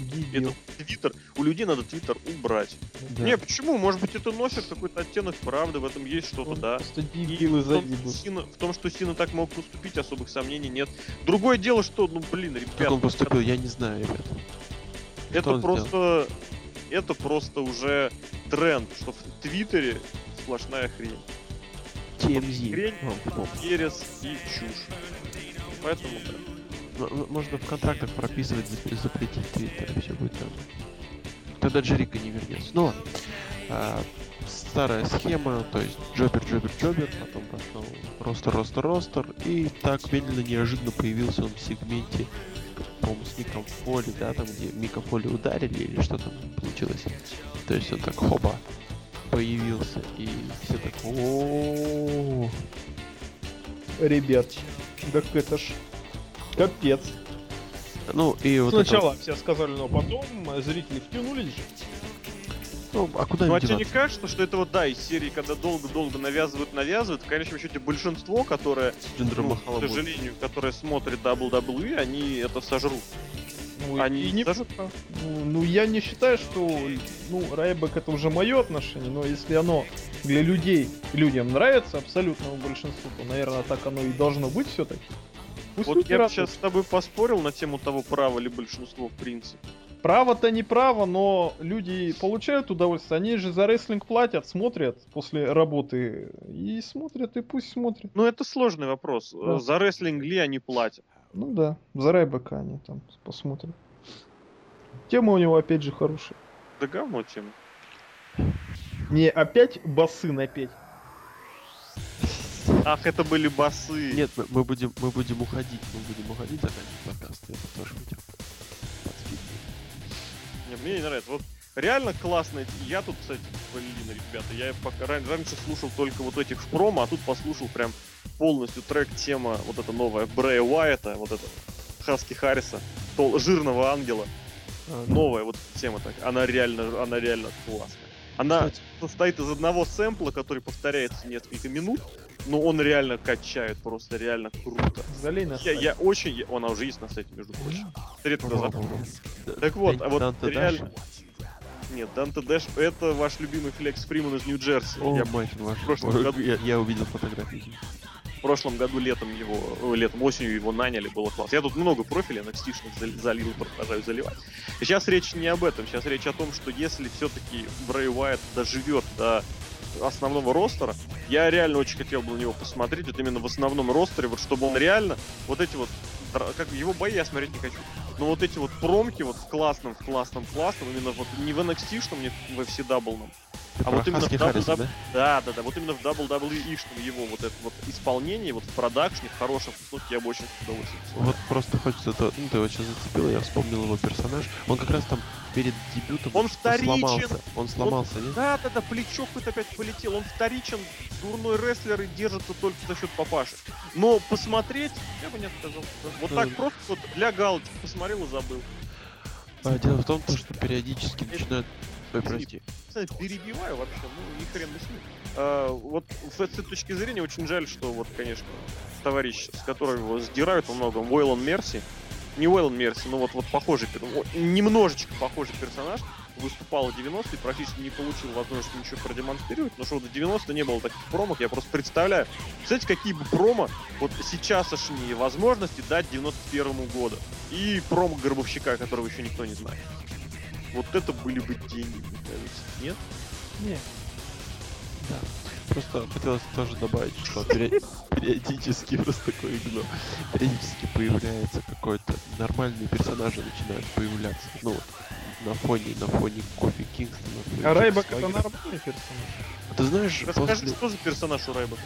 Дебил. это твиттер. У людей надо твиттер убрать. Да. Не, почему? Может быть, это носит какой-то оттенок правды, в этом есть что-то, да. Просто И дебил и в, что Сина- в том, что Сина так мог поступить, особых сомнений нет. Другое дело, что, ну, блин, ребят, Как он поступил, я не знаю, ребят. это просто... Это просто уже тренд, что в Твиттере сплошная хрень. TMZ. Хрень. Ерес и чушь. Поэтому да. Можно в контрактах прописывать, зап- запретить Твиттер, и все будет нормально. Тогда Джерика не вернется. Ну ладно. А, старая схема, то есть джобер, джобер, джобер, потом пошел ростер, ростер, ростер, и так медленно, неожиданно появился он в сегменте, по-моему, с Миком Фоли, да, там, где Мика Фоли ударили, или что там получилось. То есть он так хоба появился, и все так, о Ребят, так это ж капец. Ну, и вот это Сначала вот, все сказали, но потом э, зрители втянулись же. ну, а куда Ну а тебе не кажется, что это вот, да, из серии, когда долго-долго навязывают, навязывают, в конечном счете большинство, которое, ну, к сожалению, которое смотрит WWE, они это сожрут. Ну, Они и не... даже- ну, ну, я не считаю, что ну, Райбек это уже мое отношение, но если оно для людей, людям нравится абсолютному большинству, то, наверное, так оно и должно быть все-таки. Пусть Вот я бы сейчас с тобой поспорил на тему того, право ли большинство в принципе. Право-то не право, но люди получают удовольствие. Они же за рестлинг платят, смотрят после работы и смотрят, и пусть смотрят. Ну это сложный вопрос. Да. За рестлинг ли они платят? Ну да, за Райбека они там посмотрят. Тема у него опять же хорошая. Да говно тема. Не опять басы напеть. Ах, это были басы. Нет, мы, мы будем, мы будем уходить, мы будем уходить заканчивать подкаст, это тоже будем Не, мне не нравится. Вот реально классно. Я тут, кстати, блин, ребята, я пока ран- раньше слушал только вот этих промо, а тут послушал прям полностью трек тема вот эта новая Брэя Уайта, вот это Хаски Харриса, тол- жирного ангела. А, Новая вот тема так. Она реально, она реально классная. Она Кстати, состоит из одного сэмпла, который повторяется несколько минут, но он реально качает, просто реально круто. Залей на Я, я очень... я- Она уже есть на сайте, между прочим. Редко запомнил. Так вот, а вот Данте реально... Даш? Нет, Данте Дэш это ваш любимый Флекс Фриман из Нью-Джерси. О, Я мать вашу. в прошлом Ой, году- Я, я увидел фотографии. в прошлом году летом его, о, летом, осенью его наняли, было классно. Я тут много профилей NXT-шных зал- залил, продолжаю заливать. Сейчас речь не об этом, сейчас речь о том, что если все-таки Брэй Уайт доживет до основного ростера, я реально очень хотел бы на него посмотреть, вот именно в основном ростере, вот чтобы он реально, вот эти вот, как его бои я смотреть не хочу, но вот эти вот промки вот в классном, в классном, в классном, именно вот не в NXT-шном, не в FCW, Ты А вот именно в WWE да? да, да, да. Вот именно в WWE -шном его вот это вот исполнение, вот в продакшне, в хорошем вкусах я бы очень с удовольствием. Вот просто хочется, то, ну ты его сейчас зацепил, я вспомнил его персонаж. Он как раз там перед дебютом Он вторичен. сломался. Он сломался, нет? Да, да, да, плечо какое-то опять полетел. Он вторичен, дурной рестлер и держится только за счет папаши. Но посмотреть, я бы не отказал. Вот так просто вот для галочки посмотрел и забыл. А, дело в том, то, что периодически начинают... Ой, прости. Перебиваю вообще, ну и хрен бы с ним. А, вот с этой точки зрения очень жаль, что вот, конечно, товарищ, с которым его сдирают во многом, Уэйлон Мерси, не Уэйлон Мерси, но вот, вот похожий, немножечко похожий персонаж, выступал в 90-е, практически не получил возможности ничего продемонстрировать, но что в 90 не было таких промок, я просто представляю. Представляете, какие бы промо вот сейчасшние возможности дать 91 году. И промо Горбовщика, которого еще никто не знает. Вот это были бы деньги, мне кажется. Нет? Не. Да. Просто хотелось тоже добавить, что периодически просто такое говно. Периодически появляется какой-то нормальный персонаж начинают появляться. Ну, вот, на фоне, на фоне Кофи Кингстона. А Райбек это нормальный персонаж. Ты знаешь, Расскажи, после... что за персонаж у Райбека?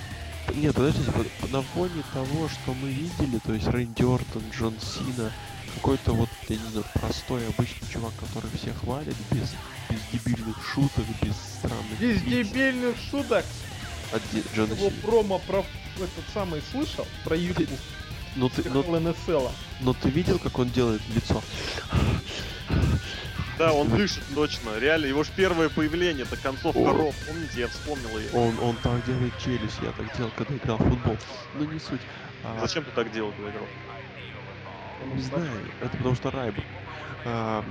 Нет, подождите, на фоне того, что мы видели, то есть Рэнди Ортон, Джон Сина, какой-то вот, я не знаю, простой, обычный чувак, который всех хвалит, без, без дебильных шуток, без странных... Без клич дебильных шуток. От Джона Его промо про этот самый слышал? Про YouTube. Ну ты, ну, НСЛ. но ты видел, как он делает лицо? Да, он дышит точно. Реально, его же первое появление, это концовка О. Ро. Помните, я вспомнил ее. Он, он так делает челюсть, я так делал, когда играл в футбол. Ну не суть. А, Зачем ты так делал, когда играл? Не знаю, это потому что Райбек. А,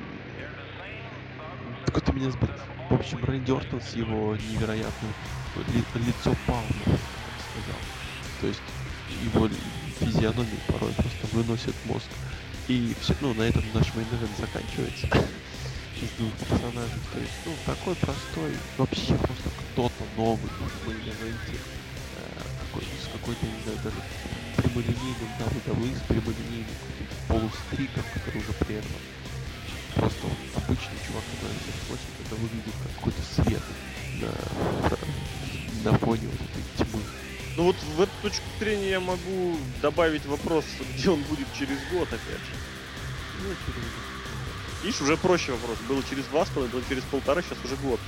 Такой ты меня сбил. В общем, Рэнди Ортон с его невероятным лицо я бы сказал. То есть его физиономия порой просто выносит мозг. И все, ну, на этом наш мейн заканчивается. Из двух персонажей. То есть, ну, такой простой, вообще просто что-то новое в мейн-эвенте, э, какой, с какой-то, не знаю, даже прямолинейным WWE, с прямолинейным полустриком, который уже прерван. Просто вот обычный чувак, который просит, это выглядит как какой-то свет на, на фоне вот этой тьмы. Ну вот в эту точку зрения я могу добавить вопрос, где он будет через год, опять же. Ну, через Видишь, уже проще вопрос. Было через два с половиной, было через полтора, сейчас уже год.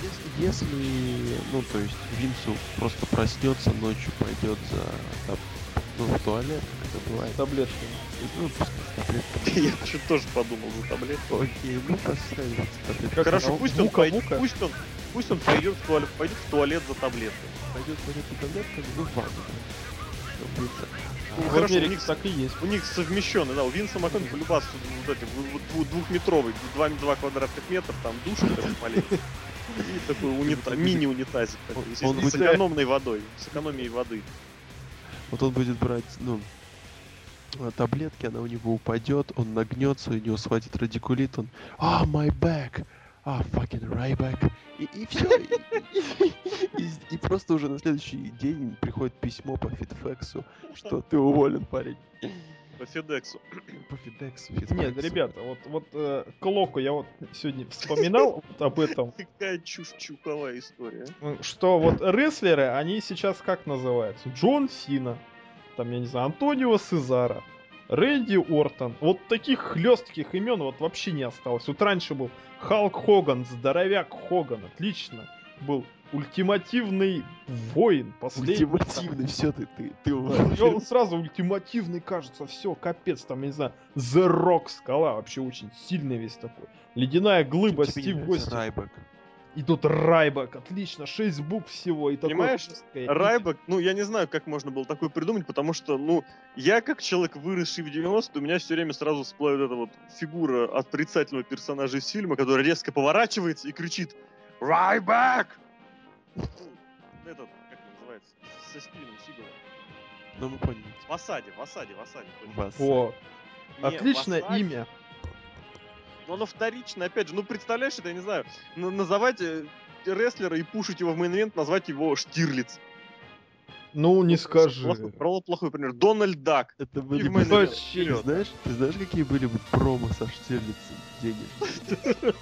Если, если, ну, то есть Винсу просто проснется ночью, пойдет за там, ну, в туалет, как это бывает. Таблетки. Ну, с таблетками. Я что тоже подумал за таблетку. Окей, ну поставим Хорошо, пусть он, пойдет, пусть он, пусть он пойдет в туалет, пойдет в туалет за таблеткой. Пойдет по этой таблетками, ну, в ванну. Чтобы это- Ну, А, хорошо, в у них- так и есть. У них совмещенный, да, у Винса Макмена полюбас вот эти двухметровый, 2, 2 квадратных метра, там душ такой маленький. И такой унита- мини-унитазик такой, Он естественно, будет- с экономной водой, с экономией воды. Вот он будет брать, ну, таблетки, она у него упадет, он нагнется, у него схватит радикулит, он, а, my back, а, fucking right back. И, и все. И, и- и просто уже на следующий день приходит письмо по фидфексу, что ты уволен, парень. По Федексу. По фидексу, Нет, фидфексу. ребята, вот, вот э, Клоку я вот сегодня вспоминал вот об этом, Какая чушь чуковая история. а? что вот рестлеры, они сейчас как называются? Джон Сина, там, я не знаю, Антонио Сезара, Рэнди Ортон. Вот таких хлестких имен вот вообще не осталось. Вот раньше был Халк Хоган, здоровяк Хоган, отлично. Был ультимативный воин, последний. Ультимативный, все ты, ты, ты он сразу ультимативный кажется, все, капец, там, я не знаю, The Rock скала, вообще очень сильный весь такой. Ледяная глыба, Тебе не Стив нравится Гости. Райбек. И тут Райбак, отлично, 6 букв всего. И Понимаешь, жесткое. И- Райбек, ну, я не знаю, как можно было такое придумать, потому что, ну, я как человек, выросший в 90-е, у меня все время сразу всплывает эта вот фигура отрицательного персонажа из фильма, который резко поворачивается и кричит «Райбек!» Ну, Этот, как он называется, со Стивеном Сигалом. Ну, мы поняли. В осаде, в осаде, в осаде. точно. Вас. О, Не, отличное в осаде. имя. Но оно вторично, опять же, ну, представляешь, это, я не знаю, на- называть э, рестлера и пушить его в мейн назвать его Штирлиц. Ну, не скажи. Плохой, про- плохой пример. Дональд Дак. Это были бы... в Ты Вообще. знаешь, ты знаешь, какие были бы промо со Штирлицем денежные?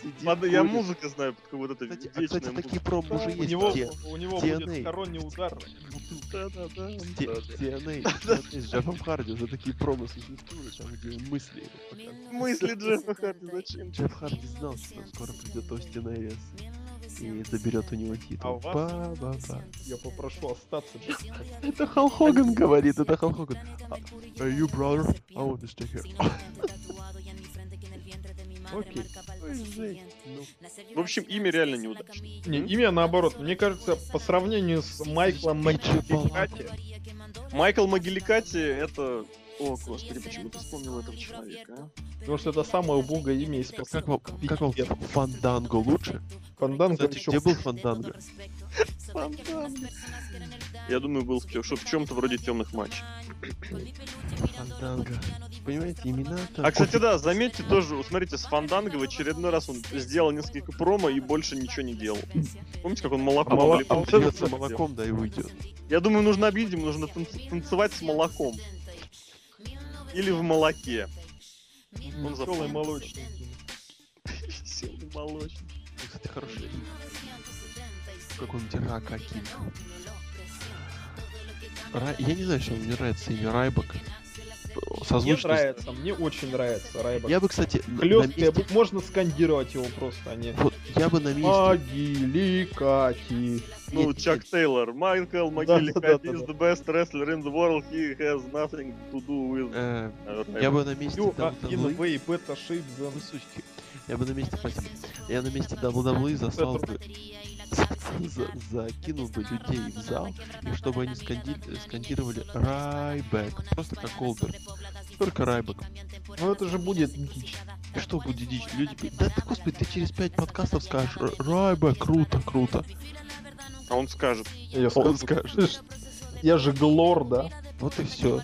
Сидит, Ладно, я музыка знаю, как вот это Кстати, а, вечная кстати, музыка. такие промо уже У есть. него, Те- у него будет коронный удар. TNA, с Джеффом Харди уже такие промо существуют, там где мысли. Мысли Джеффа Харди зачем? Джефф Харди знал, что там скоро придет Остин Эриас и заберет у него А у титул. вас? Я попрошу остаться. Это Халл Хоган говорит, это Халл Хоган. А, Hey, you brother, I want to stay here. Окей. Ну, В общем, имя реально неудачное. Не, имя наоборот. Мне кажется, по сравнению с Майклом Маккати, Майкл Могиликати это... О, господи, почему ты вспомнил этого человека, а? потому что это самое убогое имя из Как вам, как вам Фанданго лучше? Фанданго Кстати, еще где был Фанданго? Я думаю, был в, что в чем-то вроде темных матчей. Фанданго. Понимаете, имена А, кстати, да, заметьте тоже, смотрите, с Фанданго в очередной раз он сделал несколько промо и больше ничего не делал. Помните, как он молоко Молоко- обливал? Обольется это молоком, да, и уйдет. Я думаю, нужно объяснить, ему нужно танц- танцевать с молоком. Или в молоке. Он веселый молочник. Веселый молочник. Кстати, хорошее имя. Какой-нибудь Ракакин. Ра... Я не знаю, что мне нравится имя Райбак. Мне Созвучно. с- нравится, мне очень нравится Райбак. Я бы, кстати, на- на месте- можно скандировать его просто, а не Вот, я бы на месте... Могиликати. Ну, Нет, Чак нет. Тейлор, Майкл Да, да, Могиликати да, is да. the best wrestler in the world. He has nothing to do with... э, я бы на месте You are in WWE... way better shape than... Сучки. Я бы на месте. Я на месте WWE заслал бы... за- закинул бы людей в зал, и чтобы они сканди- скандировали Райбек. Просто как Голдберг. Только Райбек. Ну это же будет дичь. И что будет дичь? Люди да ты, господи, ты через пять подкастов скажешь, «Р- Райбек, круто, круто. А он скажет. Я Он скажу, Я же Глор, да? Вот и все.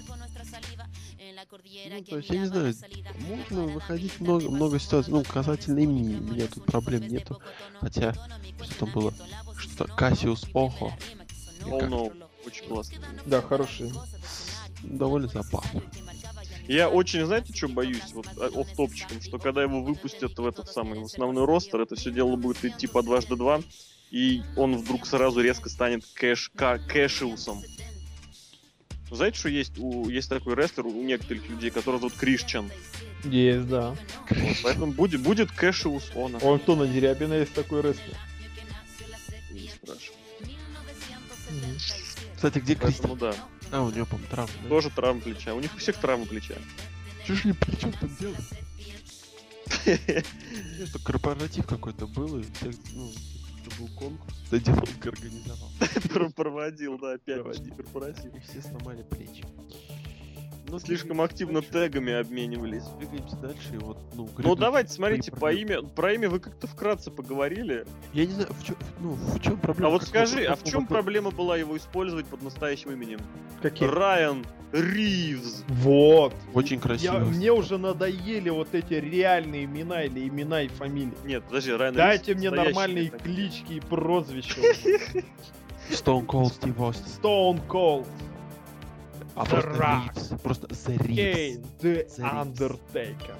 Ну, то есть, я не знаю, можно выходить много, много ситуаций. Ну, касательно имени, у меня тут проблем нету. Хотя, что там было? Что Кассиус Охо. Oh no, очень классно. Да, хороший. Довольно забавно. Я очень, знаете, что боюсь, вот оф топчиком, что когда его выпустят в этот самый в основной ростер, это все дело будет идти по дважды два, и он вдруг сразу резко станет кэш, ка, Знаете, что есть у есть такой рестлер у некоторых людей, который зовут Кришчан. Есть, да. Вот, поэтому будет, будет кэшиус она. Он кто на Дерябина есть такой рестлер? Не спрашивай. Кстати, где? Поэтому да, А, у него, по-моему, травма. да? тоже травма плеча. У них у всех травма плеча. Чё ж не плечо там делать? Это корпоратив какой-то был, и ну, это был конкурс, Стадионка организовал. Пр- Проводил, да, опять Проводил. корпоратив. И все сломали плечи. Ну, Слишком активно тегами обменивались. Двигаемся дальше, и вот, ну, Ну давайте, смотрите, по имя, про имя вы как-то вкратце поговорили. Я не знаю, в чем, ну, в чем А проблема? вот Как скажи, а в чем проблема была его использовать под настоящим именем? Какие? Райан Ривз. Вот. Очень Я, красиво. мне уже надоели вот эти реальные имена или имена и фамилии. Нет, подожди, Райан Дайте Ривз мне настоящий нормальные клички и прозвища. Stone Cold Steve Austin. Stone Cold, А The просто Rock. Ривз. Просто The Ривз. Кейн, The The. Undertaker.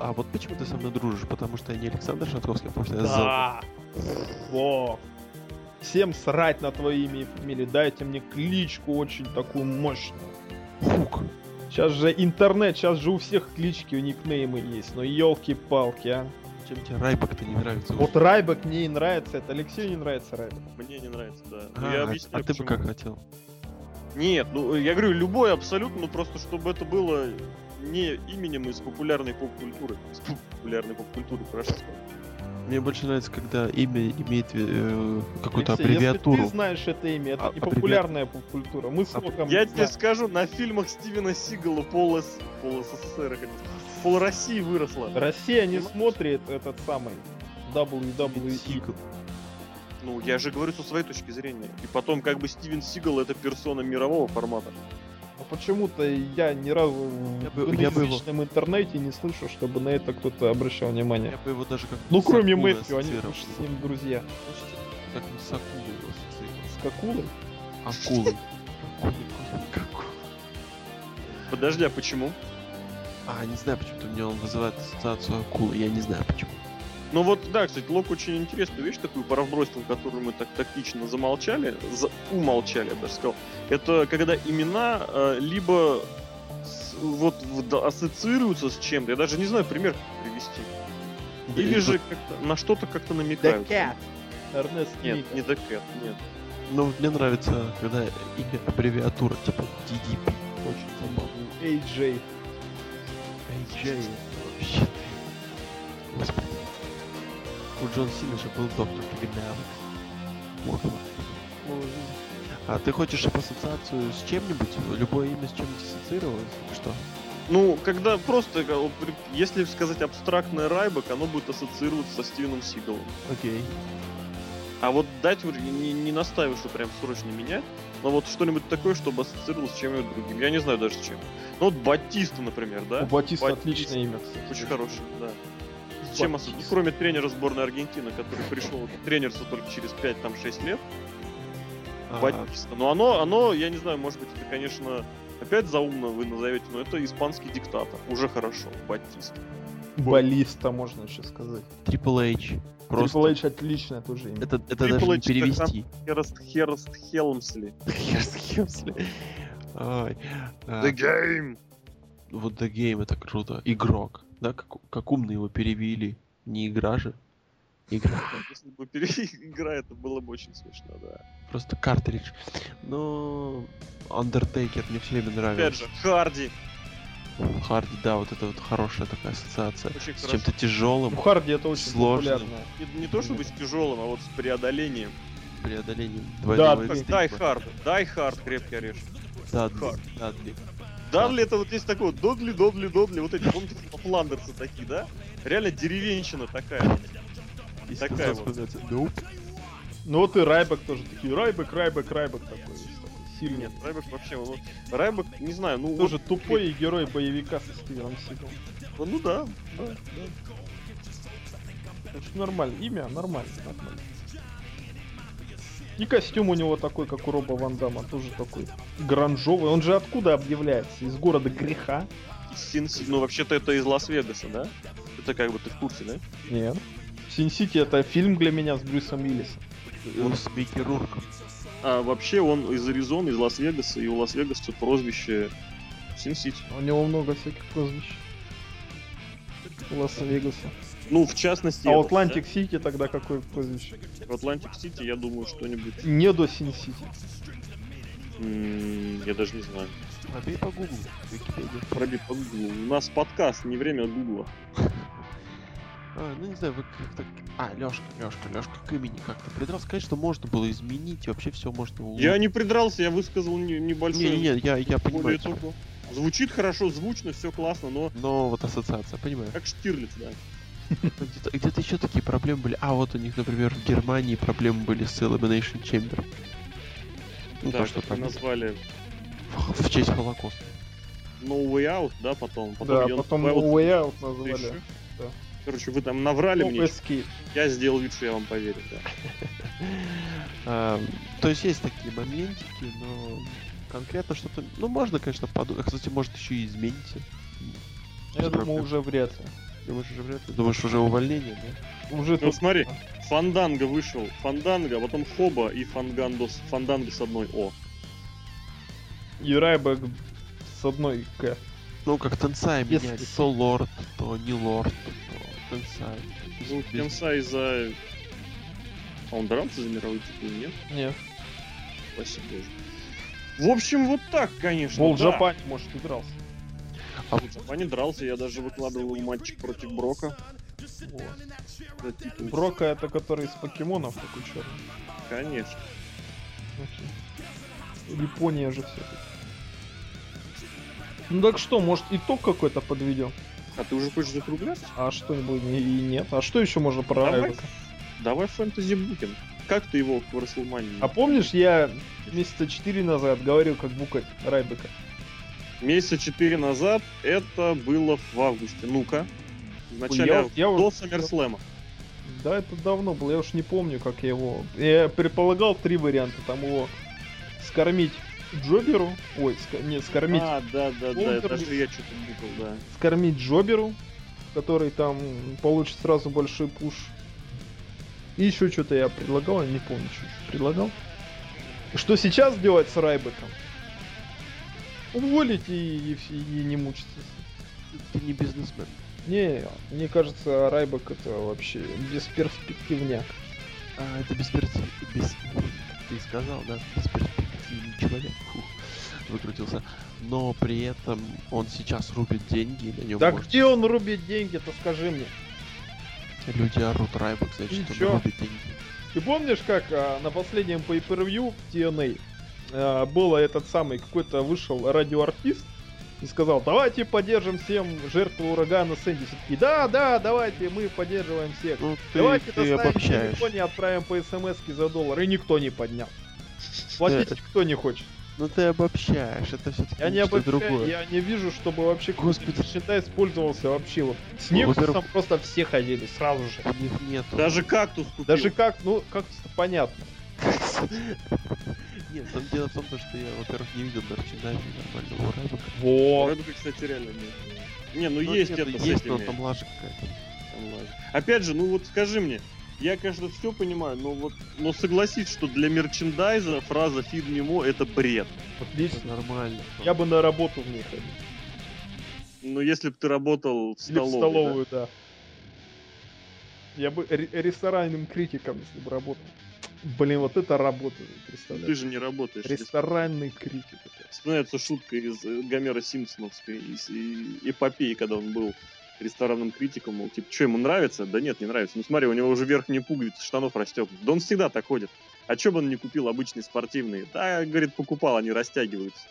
А вот почему ты со мной дружишь? Потому что я не Александр Шатковский, а потому что я Да. Во. Всем срать на твое имя и фамилию. Дайте мне кличку очень такую мощную. Хук. Сейчас же интернет, сейчас же у всех клички, у никнеймы есть. Ну елки-палки, а. Чем тебе Райбок-то не нравится? Вот Райбек мне и нравится, это Алексею не нравится Райбек. Мне не нравится, да. Ну, А, я а- объясню, а ты бы как хотел? Нет, ну я говорю, любой абсолютно, ну просто чтобы это было не именем из популярной поп-культуры. Из популярной поп-культуры, хорошо сказать. Мне больше нравится, когда имя имеет э, какую-то Алексей, Если аббревиатуру. ты знаешь это имя, это А- не популярная поп-культура. Мы с А- Локом Я знаем. тебе скажу, на фильмах Стивена Сигала пол, С... пол СССР, пол России выросла. Россия не Понимаешь? смотрит этот самый WWE. Сигал. Ну, я же говорю со своей точки зрения. И потом, как бы Стивен Сигал это персона мирового формата. Но почему-то я ни разу Я в англоязычном интернете не слышу, чтобы на это кто-то обращал внимание. Я бы его даже как Ну, кроме Мэтью, они с ним друзья. Как с акулой его. С Какулой? Акулой. Подожди, а почему? А, не знаю, почему-то мне он вызывает ассоциацию акулы. Я не знаю почему. Ну вот, да, кстати, Лок очень интересную вещь такую пробросил, которую мы так тактично замолчали, за... умолчали, я даже сказал. Это когда имена э, либо с- вот в- да, ассоциируются с чем-то, я даже не знаю пример привести. Да, Или же на что-то как-то The намекают. Cat. Эрнест Нет, Мика. не The Cat, нет. Ну, вот мне нравится, когда имя аббревиатура, типа DDP. Очень забавно. AJ. AJ. Вообще. Господи. У Джон Сина же был доктор. Ну, А ты хочешь чтобы ассоциацию с чем-нибудь? Любое имя с чем-нибудь ассоциировалось? Что? Ну, когда просто, если сказать абстрактное Райбок, оно будет ассоциироваться со Стивеном Сигалом. Окей. А вот дать не, не настаиваю, что прям срочно менять, но вот что-нибудь такое, чтобы ассоциировалось с чем-нибудь другим. Я не знаю даже с чем. Ну вот Батиста, например, да? У Батиста Батиста. отличное имя, кстати. Очень хороший, да. Чем Батиста. осо- Кроме тренера сборной Аргентины, который пришел тренерство только через 5-6 лет, А, Батиста. Но оно, оно, я не знаю, может быть, это, конечно, опять заумно вы назовете, но это испанский диктатор. Уже хорошо, Батиста. Баллиста, можно еще сказать. Triple H. Просто. Triple H отличное тоже имя. Это, это Triple даже не H это перевести. Херест, Херест Хелмсли. Херст Хемсли. Ай. А, The Game. Вот The Game это круто. Игрок. Да, как, как умно его перевели. Не игра же. Игра. Если бы пере- игра, это было бы очень смешно, да. Просто картридж. Но Undertaker мне все время Опять нравился. же, Харди. Харди, да, вот это вот хорошая такая ассоциация. Очень С хорошо. чем-то тяжелым, У Харди это очень Сложно. Не, не то чтобы с тяжелым, а вот с преодолением. преодолением Да. Дай Хард. Дай Хард, крепкий орешек. Дадли, Хард. Дадли. Дадли это вот есть такой вот Додли, Додли, Додли, вот эти, помните, фландерсы такие, да? Реально деревенщина такая. И Такая вот. «Nope». Ну вот и Райбек тоже такие. Райбек, Райбек, Райбек такой сильный. Нет, Райбек вообще, ну, Райбек, не знаю, ну... Тоже вот- тупой герой боевика со Стивеном Сигалом. Ну да, да, да. Что нормально. Имя нормально, нормально. И костюм у него такой, как у Роба Ван Дамма, тоже такой гранжовый. Он же откуда объявляется? Из города греха? Из Sin City, ну вообще-то это из Лас-Вегаса, да? Это как бы ты в курсе, да? Нет. Sin City это фильм для меня с Брюсом Уиллисом. С Микки Рурком. А вообще он из Аризоны, из Лас-Вегаса, и у Лас-Вегаса прозвище Sin City. У него много всяких прозвищ. Лас-Вегаса. Ну, в частности, А Атлантик Сити тогда какое прозвище? да? в Атлантик-Сити, я думаю, что-нибудь... Не до Sin City. Я даже не знаю. Набей по гуглу. Википедия. Проби по гуглу. У нас подкаст, не время гугла. А, ну не знаю, вы как-то... А, Лёшка, Лёшка, Лёшка к имени как-то придрался. Конечно, можно было изменить, и вообще все можно улучшить. Я не придрался, я высказал не- небольшой... Не-не-не, я, я понимаю. Звучит хорошо, звучно, все классно, но Но вот ассоциация, понимаю. как Штирлиц, да. Где-то, где-то еще такие проблемы были. А, вот у них, например, в Германии проблемы были с Elimination Chamber. Ну, да, то, что там назвали в, в честь Холокоста. No Way Out, да, потом. потом Да, я потом No Way Out еще. назвали. да. Короче, вы там наврали No мне, Escape. я сделал вид, что я вам поверю, да. А, то есть есть такие моментики, но конкретно что-то... Ну, можно, конечно, подумать. Кстати, может, еще и измените. Я думаю, уже вряд ли. Думаешь, уже вряд ли? Думаешь, уже увольнение, да? Уже Ну тут... смотри, Фанданга вышел, Фанданга, а потом Хоба и Фангандо с- Фанданга с одной О. И Райбек с одной К. Ну, как Тенсай Без менять. скидки. То лорд, то не лорд, то Тенсай. Ну, Тенсай за... А он дрался за мировой титул, нет? Нет. Спасибо боже. В общем, вот так, конечно. Бол да. Джапан, может, и дрался. В Джапане дрался, я даже выкладывал матчик против Брока. Вот. титул. Брока это который из покемонов такой черный. Конечно. Окей. Япония же все Ну так что, может итог какой-то подведем? А ты уже хочешь закругляться? А что-нибудь и и нет. А что еще можно про Давай, давай фэнтези букинг. Как ты его в Расселмании? А помнишь, я месяца 4 назад говорил, как букать Райбека? Месяца четыре назад это было в августе. Ну-ка. В начале Я- я до Саммерслэма. Да, это давно было, я уж не помню, как я его... Я предполагал три варианта. Там его скормить Джоберу, ой, ска- не, скормить, А, да, да, да, Ундервуд. даже я что-то букал, да. скормить Джоберу, который там получит сразу большой пуш. И еще что-то я предлагал, я не помню, что предлагал. Что сейчас делать с Райбеком? Уволить и, и, и не мучиться. Ты не бизнесмен. Не, мне кажется, Райбек это вообще бесперспективняк. А, это бесперспективный... Без... Ты сказал, да? Бесперспективный человек. Фух, выкрутился. Но при этом он сейчас рубит деньги, на нем Да может- где он рубит деньги-то, скажи мне. Люди орут Райбок, значит, И он рубит деньги. Ты помнишь, как а, на последнем pay-per-view TNA а, было этот самый, какой-то вышел радиоартист и сказал, давайте поддержим всем жертву урагана Сэнди. Все такие, да, да, давайте, мы поддерживаем всех. Ну, ты, давайте ты доставим обобщаешь. телефон и отправим по смс за доллар. И никто не поднял. Платить никто не хочет. Ну ты обобщаешь, это все-таки Я не обобщаю, другое. я не вижу, чтобы вообще Господи. мерчендайз использовался вообще вот. С Ну, Нексусом во-первых- просто все ходили сразу же. У них нету. Даже кактус купил. Даже как, ну, как-то понятно. Нет, там дело в том, то, что я, во-первых, не видел мерчендайза нормального у Райбока. Вот. Рэббека, кстати, реально нет. Не, ну Ну, есть нет, это с есть, этими. но там лажа какая-то. Опять же, ну вот скажи мне, я, конечно, все понимаю, но вот, но согласись, что для мерчендайза фраза «Feed me more» это бред. Отлично. Это нормально. Я бы на работу в ней ходил. Но если бы ты работал в Или в столовой, да? столовую, да. Я бы ре- ресторанным критиком, если бы работал. Блин, вот это работа, Ну, ты представляешь? же не работаешь. Ресторанный критик. это. Вспоминается шутка из э, Гомера Симпсоновской из эпопеи, когда он был ресторанным критиком, мол, типа, что ему нравится? Да нет, не нравится. Ну смотри, у него уже верхние пуговицы штанов расстегнуты. Да он всегда так ходит. А чё бы он не купил обычные спортивные? Да, говорит, покупал, они растягиваются.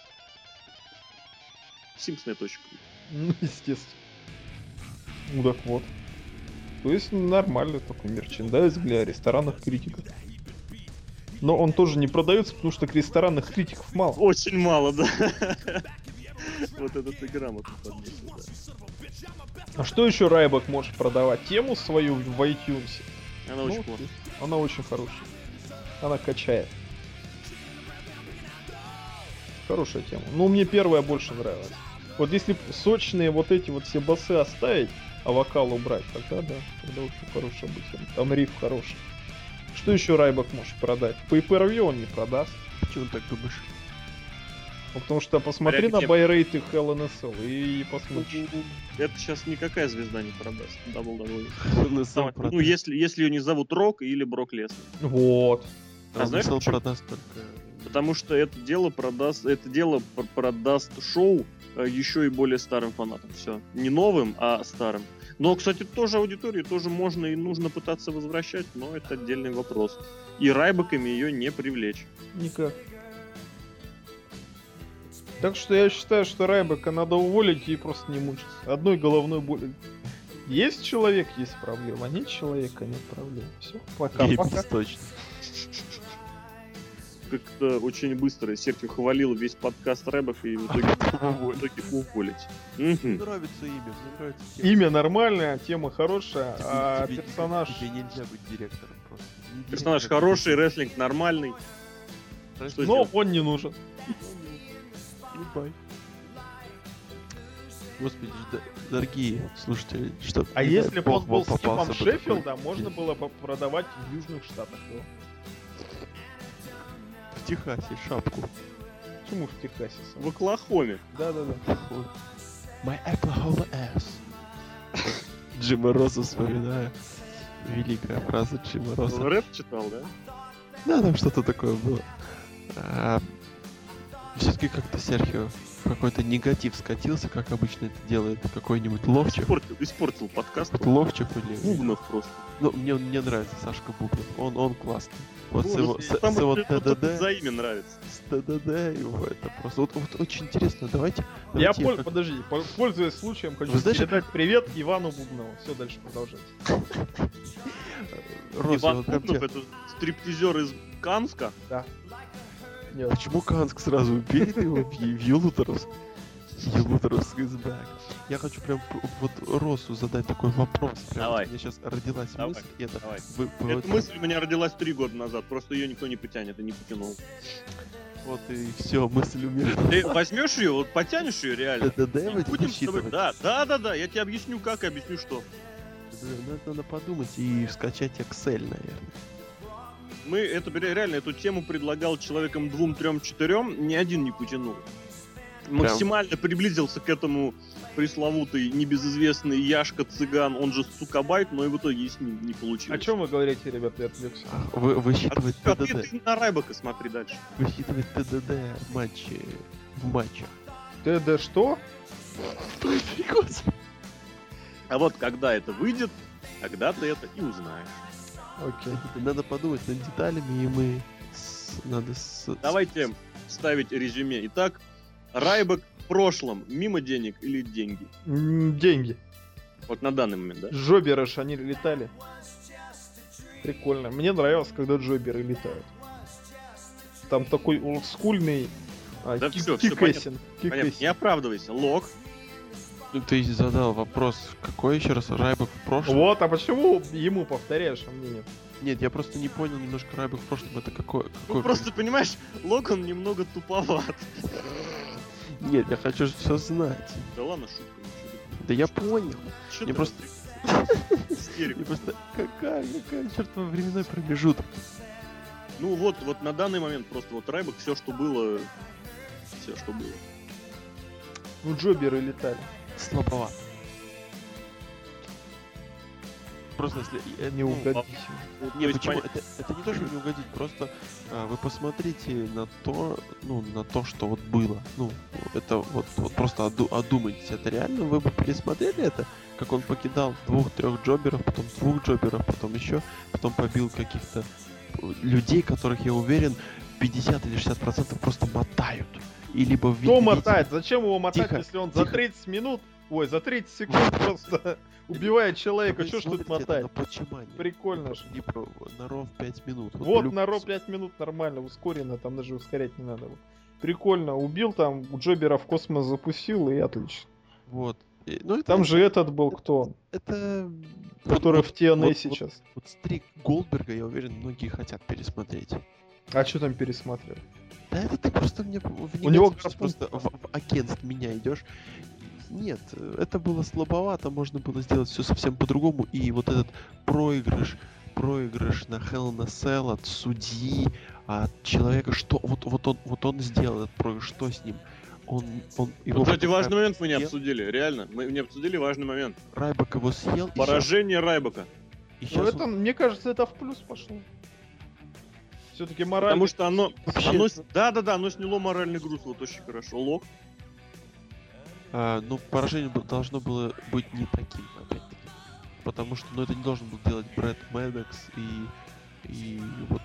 Симпсоны это очень круто. Ну, естественно. Ну так вот. То есть нормальный такой мерчендайз для ресторанных критиков. Но он тоже не продается, потому что ресторанных критиков мало. Очень мало, да. Вот это ты грамотно подметил, да. А что еще Райбок может продавать? Тему свою в iTunes. Она Ну, очень плохо. Она очень хорошая. Она качает. Хорошая тема. Ну, мне первая больше нравилась. Вот если сочные вот эти вот все басы оставить, а вокал убрать, тогда да, тогда очень хорошая будет тема. Там риф хороший. Что еще Райбок может продать? По per он не продаст. Почему ты так думаешь? Ну, потому что посмотри на Приоритет. байрейты LNSL и посмотришь. Это сейчас никакая звезда не продаст. WWE. Ну, если, если ее не зовут Рок или Брок Леснер. Вот. А знаешь, продаст только... Потому что это дело продаст, это дело пр- продаст шоу э, еще и более старым фанатам. Все. Не новым, а старым. Но, кстати, тоже аудитории тоже можно и нужно пытаться возвращать, но это отдельный вопрос. И райбаками ее не привлечь. Никак. Так что я считаю, что Райбека надо уволить и просто не мучиться. Одной головной боли. Есть человек, есть проблема. Нет человека, нет проблем. Все, пока, Гейбс, пока. точно. Как-то очень быстро Серхио хвалил весь подкаст рэбов и в итоге, в итоге уволить. Мне Мгм. нравится имя, мне нравится тема. Имя нормальное, тема хорошая, Тебе- а тебе- персонаж... Тебе нельзя быть директором просто. Не Персонаж директор, хороший, рестлинг нормальный. Что Но сделать? он не нужен. Goodbye. Господи, дорогие слушатели, что А если бы он был с типом Шеффилда, можно было бы продавать в Южных Штатах его. В Техасе шапку. Почему в Техасе? В Оклахоме. Да-да-да. My Oklahoma ass. Джима Росса вспоминаю. Великая фраза Джима Росса. Рэп читал, да? Да, там что-то такое было. все-таки как-то Серхио какой-то негатив скатился, как обычно это делает какой-нибудь Ловчев. Испортил, испортил подкаст. Вот Ловчев или... Бубнов просто. Ну, мне, мне нравится Сашка Бубнов. Он, он классный. Вот с Ну, его, вот с, с его ТДД, За имя нравится. с ТДД его это просто... Вот, вот очень интересно, давайте... Я давайте пол- как- подожди, по- пользуясь случаем, хочу Вы знаете- передать привет Ивану Бубнову. Все, дальше продолжайте. Иван Бубнов это стриптизер из Канска. Нет. Почему Канск сразу убили его в, Ю- в Юлуторовск? Юлуторовск is back. Я хочу прям вот Росу задать такой вопрос. Прям Давай. У меня сейчас родилась Давай, мысль. и это давай. вы- вы вот Эта мысль у меня родилась три года назад, просто ее никто не потянет и не потянул. Вот и все, мысль умерла. Ты возьмешь ее, вот потянешь ее реально. ТДД И будет будем с тобой-. Да, да, да, да, я тебе объясню как, и объясню что. Надо, надо подумать и скачать Excel, наверное. Мы это ре- реально эту тему предлагал человеком двум, трем, четырем, ни один не потянул. Максимально приблизился к этому пресловутый небезызвестный Яшка Цыган, он же Сукабайт, но и в итоге с ним не О получилось. чем вы говорите, ребята, я отвлекся? Вы, высчитывать А ТДД. ты на Райбака смотри дальше. Высчитывать ТДД матчи в матче. ТД что? А вот когда это выйдет, тогда ты это и узнаешь. Окей. Надо подумать над деталями, и мы с- надо с... Давайте ставить резюме. Итак, Райбак в прошлом мимо денег или деньги? Деньги. Вот на данный момент, да? Джоберы ж они летали. Прикольно. Мне нравилось, когда джоберы летают. Там такой олдскульный а, Да кик- всё кикэссинг. Понятно, не оправдывайся. Лог. Ну, Ты задал вопрос, какой еще раз Райбок в прошлом? Вот, а почему ему повторяешь, а мне нет? Нет, я просто не понял немножко Райбок в прошлом, это какой... Ну какой просто, понимаешь, Лог он немного туповат. Нет, я хочу все знать. Да ладно, шутка. ничего. Да я понял. Ты просто-? Я просто... Какая, какая чертова временной промежуток? Ну вот, вот на данный момент просто вот Райбак все, что было, все, что было. Ну, джоберы летали. Слабовато. Просто если... э, Не ну, угодить. Вот, то Не, почему? Это, это не то, что не угодить, просто а, вы посмотрите на то, ну, на то, что вот было. Ну, это вот, вот просто оду- одумайтесь. Это реально вы бы пересмотрели это, как он покидал двух-трех джоберов, потом двух джоберов, потом еще, потом побил каких-то э, людей, которых, я уверен, 50 или 60 процентов просто мотают. И либо в Кто виде- мотает? Зачем его мотать, Тихо, если он за тихо. 30 минут Ой, за 30 секунд просто убивает человека, что ж тут это мотать? Прикольно же. Типа на ров 5 минут. Вот люб- на ро 5 минут нормально, ускоренно, там даже ускорять не надо. Вот. Прикольно, убил там, Джобера в космос запустил, и отлично. Вот. Ну, это, Там же этот был кто Это... который вот, в TNA вот- вот- сейчас. Вот стрик Голдберга, я уверен, многие хотят пересмотреть. А что там пересматривать? Да это ты просто мне в У него просто в, в against меня идешь. Нет, это было слабовато, можно было сделать все совсем по-другому. И вот этот проигрыш, проигрыш на Hell a Cell от судьи, от человека, что вот, вот, он, вот он сделал этот проигрыш, что с ним? Он, он его Вот, кстати, важный момент мы не съел, обсудили, реально. Мы не обсудили важный момент. Райбок его съел, и Поражение Райбака. щас- и Ну это, он- мне кажется, это в плюс пошло. Все-таки морально. Потому что оно... Вообще- оно с- Да-да-да, оно сняло моральный груз вот очень хорошо. Лок. А, ну, поражение должно было быть не таким, опять-таки. Потому что, ну, это не должен был делать Брэд Мэддокс и... И вот...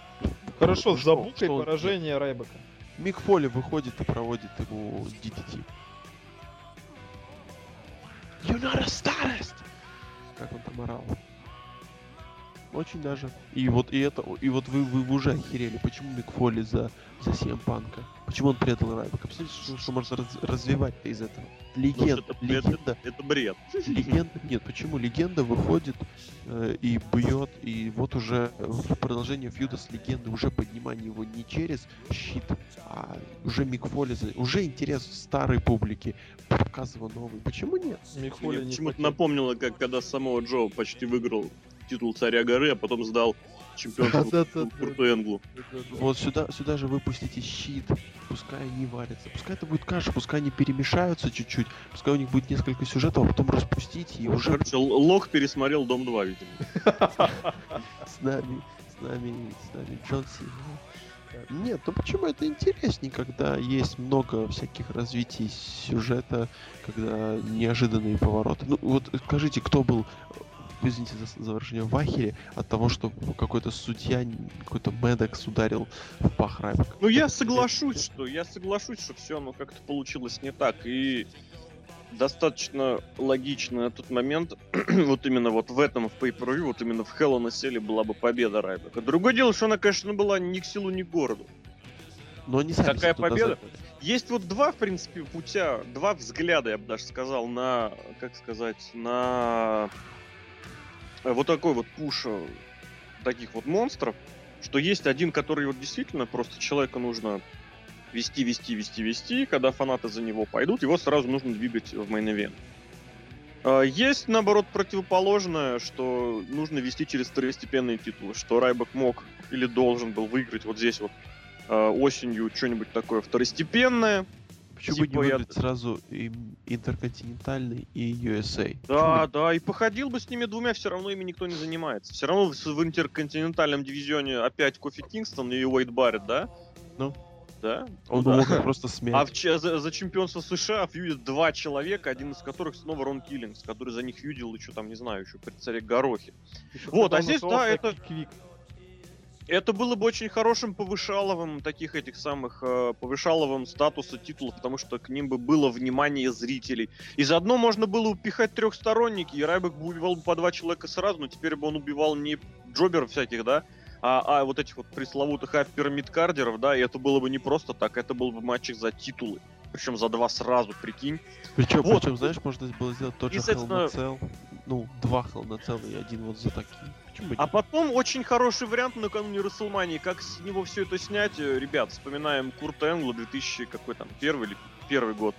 Хорошо, ну, с что- забукой поражение делает? Мик Фоли выходит и проводит ему DDT. You're not a starist! Как он там орал. Очень даже. И вот и это, и вот вы, вы, вы уже охерели, почему Мик Фоли за, за CM Панка? Почему он предал Райбака? Представляете, что, что можно раз- развивать из этого? Легенда, это, это- легенда, это бред. Легенда, нет, почему? Легенда выходит э, и бьет, и вот уже в продолжение фьюда с легендой, уже поднимание его не через щит, а уже Мик Фоли, за- уже интерес старой публики, показывал новый. Почему нет? Михоли Мне не почему-то хотел. напомнило, как когда самого Джо почти выиграл титул царя горы, а потом сдал чемпионство. Курту Энглу. Вот сюда, сюда же выпустите щит, пускай они варятся, пускай это будет каша, пускай они перемешаются чуть-чуть, пускай у них будет несколько сюжетов, а потом распустите и уже Короче, Лок пересмотрел Дом 2, видимо. с нами, с нами, с нами Джон Сина. Нет, ну почему это интереснее, когда есть много всяких развитий сюжета, когда неожиданные повороты. Ну вот скажите, кто был, извините за, за выражение, в ахере от того, что какой-то судья, какой-то Медекс ударил в пах Райбека? Ну, я соглашусь, что я соглашусь, что все оно как-то получилось не так. И достаточно логично на тот момент, вот именно вот в этом, в pay per вот именно в Hell in a Cell была бы победа Райбека. Другое дело, что она, конечно, была ни к селу, ни к городу. Но они сами туда победа? загнали. Есть вот два, в принципе, путя, два взгляда, я бы даже сказал, на, как сказать, на вот такой вот пуш э, таких вот монстров, что есть один, который вот действительно просто человека нужно вести, вести, вести, вести, когда фанаты за него пойдут, его сразу нужно двигать в мейн ивент. Есть, наоборот, противоположное, что нужно вести через второстепенные титулы, что Райбок мог или должен был выиграть вот здесь вот э, осенью что-нибудь такое второстепенное. Почему бы не Типа я- сразу и Интерконтинентальный и USA? Да, да, и походил бы с ними двумя, все равно ими никто не занимается. Все равно в, в интерконтинентальном дивизионе опять Кофи Кингстон и Уэйд Барретт, да? Ну. Да? Он Ну да. мог их просто смять. А в за, за чемпионство США фьюдят два человека, один из которых снова Рон Киллингс, который за них фьюдил еще там, не знаю, еще при царе Горохе. Ещё Вот, а здесь, да, это- Квик. Это было бы очень хорошим повышаловым таких этих самых э, повышаловым статуса титулов, потому что к ним бы было внимание зрителей. И заодно можно было упихать трехсторонники, и Райбек бы убивал бы по два человека сразу, но теперь бы он убивал не джоберов всяких, да, а, а вот этих вот пресловутых аппер-мидкардеров, да, и это было бы не просто так, это был бы матчик за титулы. Причем за два сразу, прикинь. Причем, Вот. причем, знаешь, можно было сделать тот И, же Hell Ну, два и один вот за такие. Почему А потом очень хороший вариант накануне Расселмании, как с него все это снять. Э, Ребят, вспоминаем Курта Энгла 2000, какой там, первый или первый год.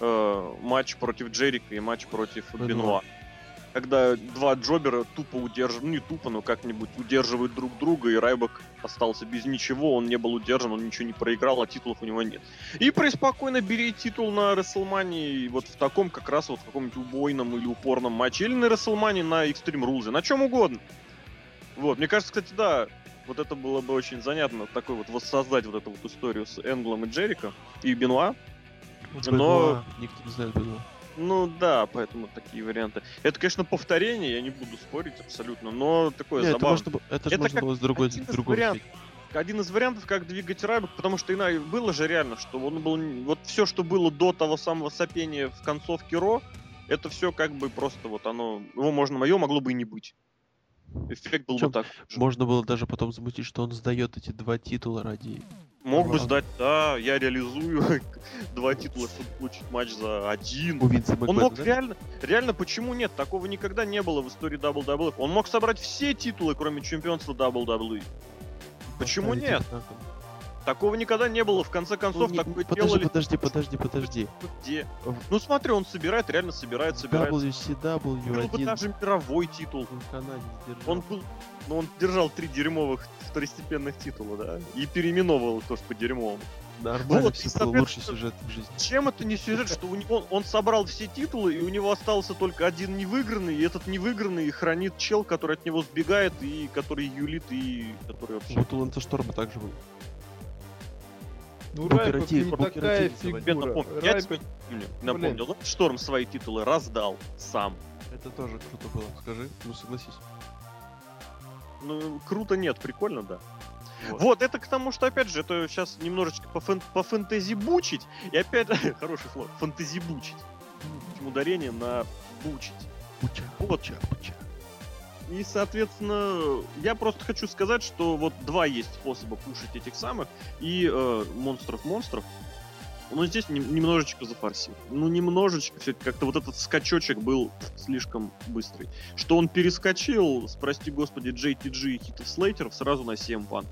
Э, матч против Джерика и матч против Бенуа. Бенуа. Когда два джобера тупо удерживают, ну не тупо, но как-нибудь удерживают друг друга, и Райбок остался без ничего, он не был удержан, он ничего не проиграл, а титулов у него нет. И преспокойно бери титул на Расселмании вот в таком как раз вот в каком-нибудь убойном или упорном матче, или на Расселмании на Extreme Rules, на чем угодно. Вот, мне кажется, кстати, да, вот это было бы очень занятно, такой вот воссоздать вот эту вот историю с Энглом и Джерико и Бенуа. Ну, но- Бенуа, Никто не знает Бенуа. Ну да, поэтому такие варианты. Это, конечно, повторение, я не буду спорить абсолютно, но такое Не, это, забавное. можно, было- это Это можно было с другой, один из другой вариантов. Один из вариантов, как двигать Райбок, потому что иначе было же реально, что он был... Вот все, что было до того самого сопения в концовке Ро, это все как бы просто вот оно, его можно, мое могло бы и не быть. Эффект был Причем бы так. Можно было даже потом замутить, что он сдает эти два титула ради... Мог бы Ладно. ждать, да, я реализую два титула, чтобы получить матч за один. У Винса Он мог да? реально, реально, почему нет? Такого никогда не было в истории WWE. Он мог собрать все титулы, кроме чемпионства WWE. Почему Поставить нет? Такого никогда не было. В конце Ну, концов, не- такое подожди, делали. подожди, подожди, подожди. Где? В- Ну смотри, он собирает, реально собирает, собирает. WCW Был бы даже мировой титул. он канадец держал. Он был, ну, он держал три дерьмовых второстепенных титула, да, и переименовывал их тоже по дерьмовому. Нормально Вот, все было, лучший сюжет в жизни. Чем это не сюжет, что у него он собрал все титулы, и у него остался только один невыигранный, и этот невыигранный хранит чел, который от него сбегает, и который юлит, и который вообще... Вот у Лэнса Шторма также был. Ну, Райбек Букер такая фигура. напомню, я тебе напомню, напомню, Лэнс Шторм свои титулы раздал сам. Это тоже круто было, скажи. Ну согласись. Ну, круто нет, прикольно, да. Вот. Вот, это к тому, что, опять же, это сейчас немножечко по, фэн- по фэнтези-бучить, и опять, хорошее слово, фэнтези-бучить. Почему ударение на бучить. Пуча, Вот. пуча, пуча. И, соответственно, я просто хочу сказать, что вот два есть способа пушить этих самых, и э, монстров-монстров, но здесь нем- немножечко зафорсил. Ну, немножечко, все как-то вот этот скачочек был слишком быстрый. Что он перескочил, с, прости господи, JTG и Хитов Слейтеров сразу на CM Punk.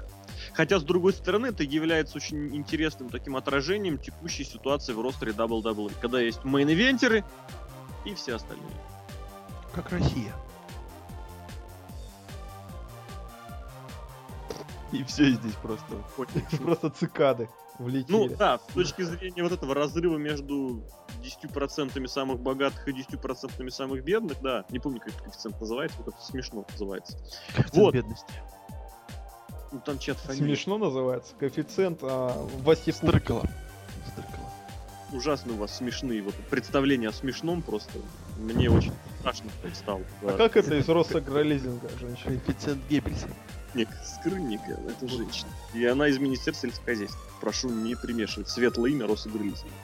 Хотя, с другой стороны, это является очень интересным таким отражением текущей ситуации в ростере WWE, когда есть main eventer ы и все остальные. Как Россия. И все здесь просто. Просто цикады Ну влетели. да, с точки зрения вот этого разрыва между 10% самых богатых и 10% самых бедных, да, не помню, как коэффициент называется, вот это смешно называется. Коэффициент Вот. бедности. Ну там чат фамилия. Смешно называется. Коэффициент а, Васи. Стрыкало. Стрыкало. Ужасно у вас смешные вот представления о смешном просто. Мне очень страшно стало. А как это из Росагролизинга, женщина? Коэффициент Геббельса. Ник Скрынника, это женщина. И она из Министерства сельскохозяйства. Прошу не примешивать светлое имя Росагролизинга.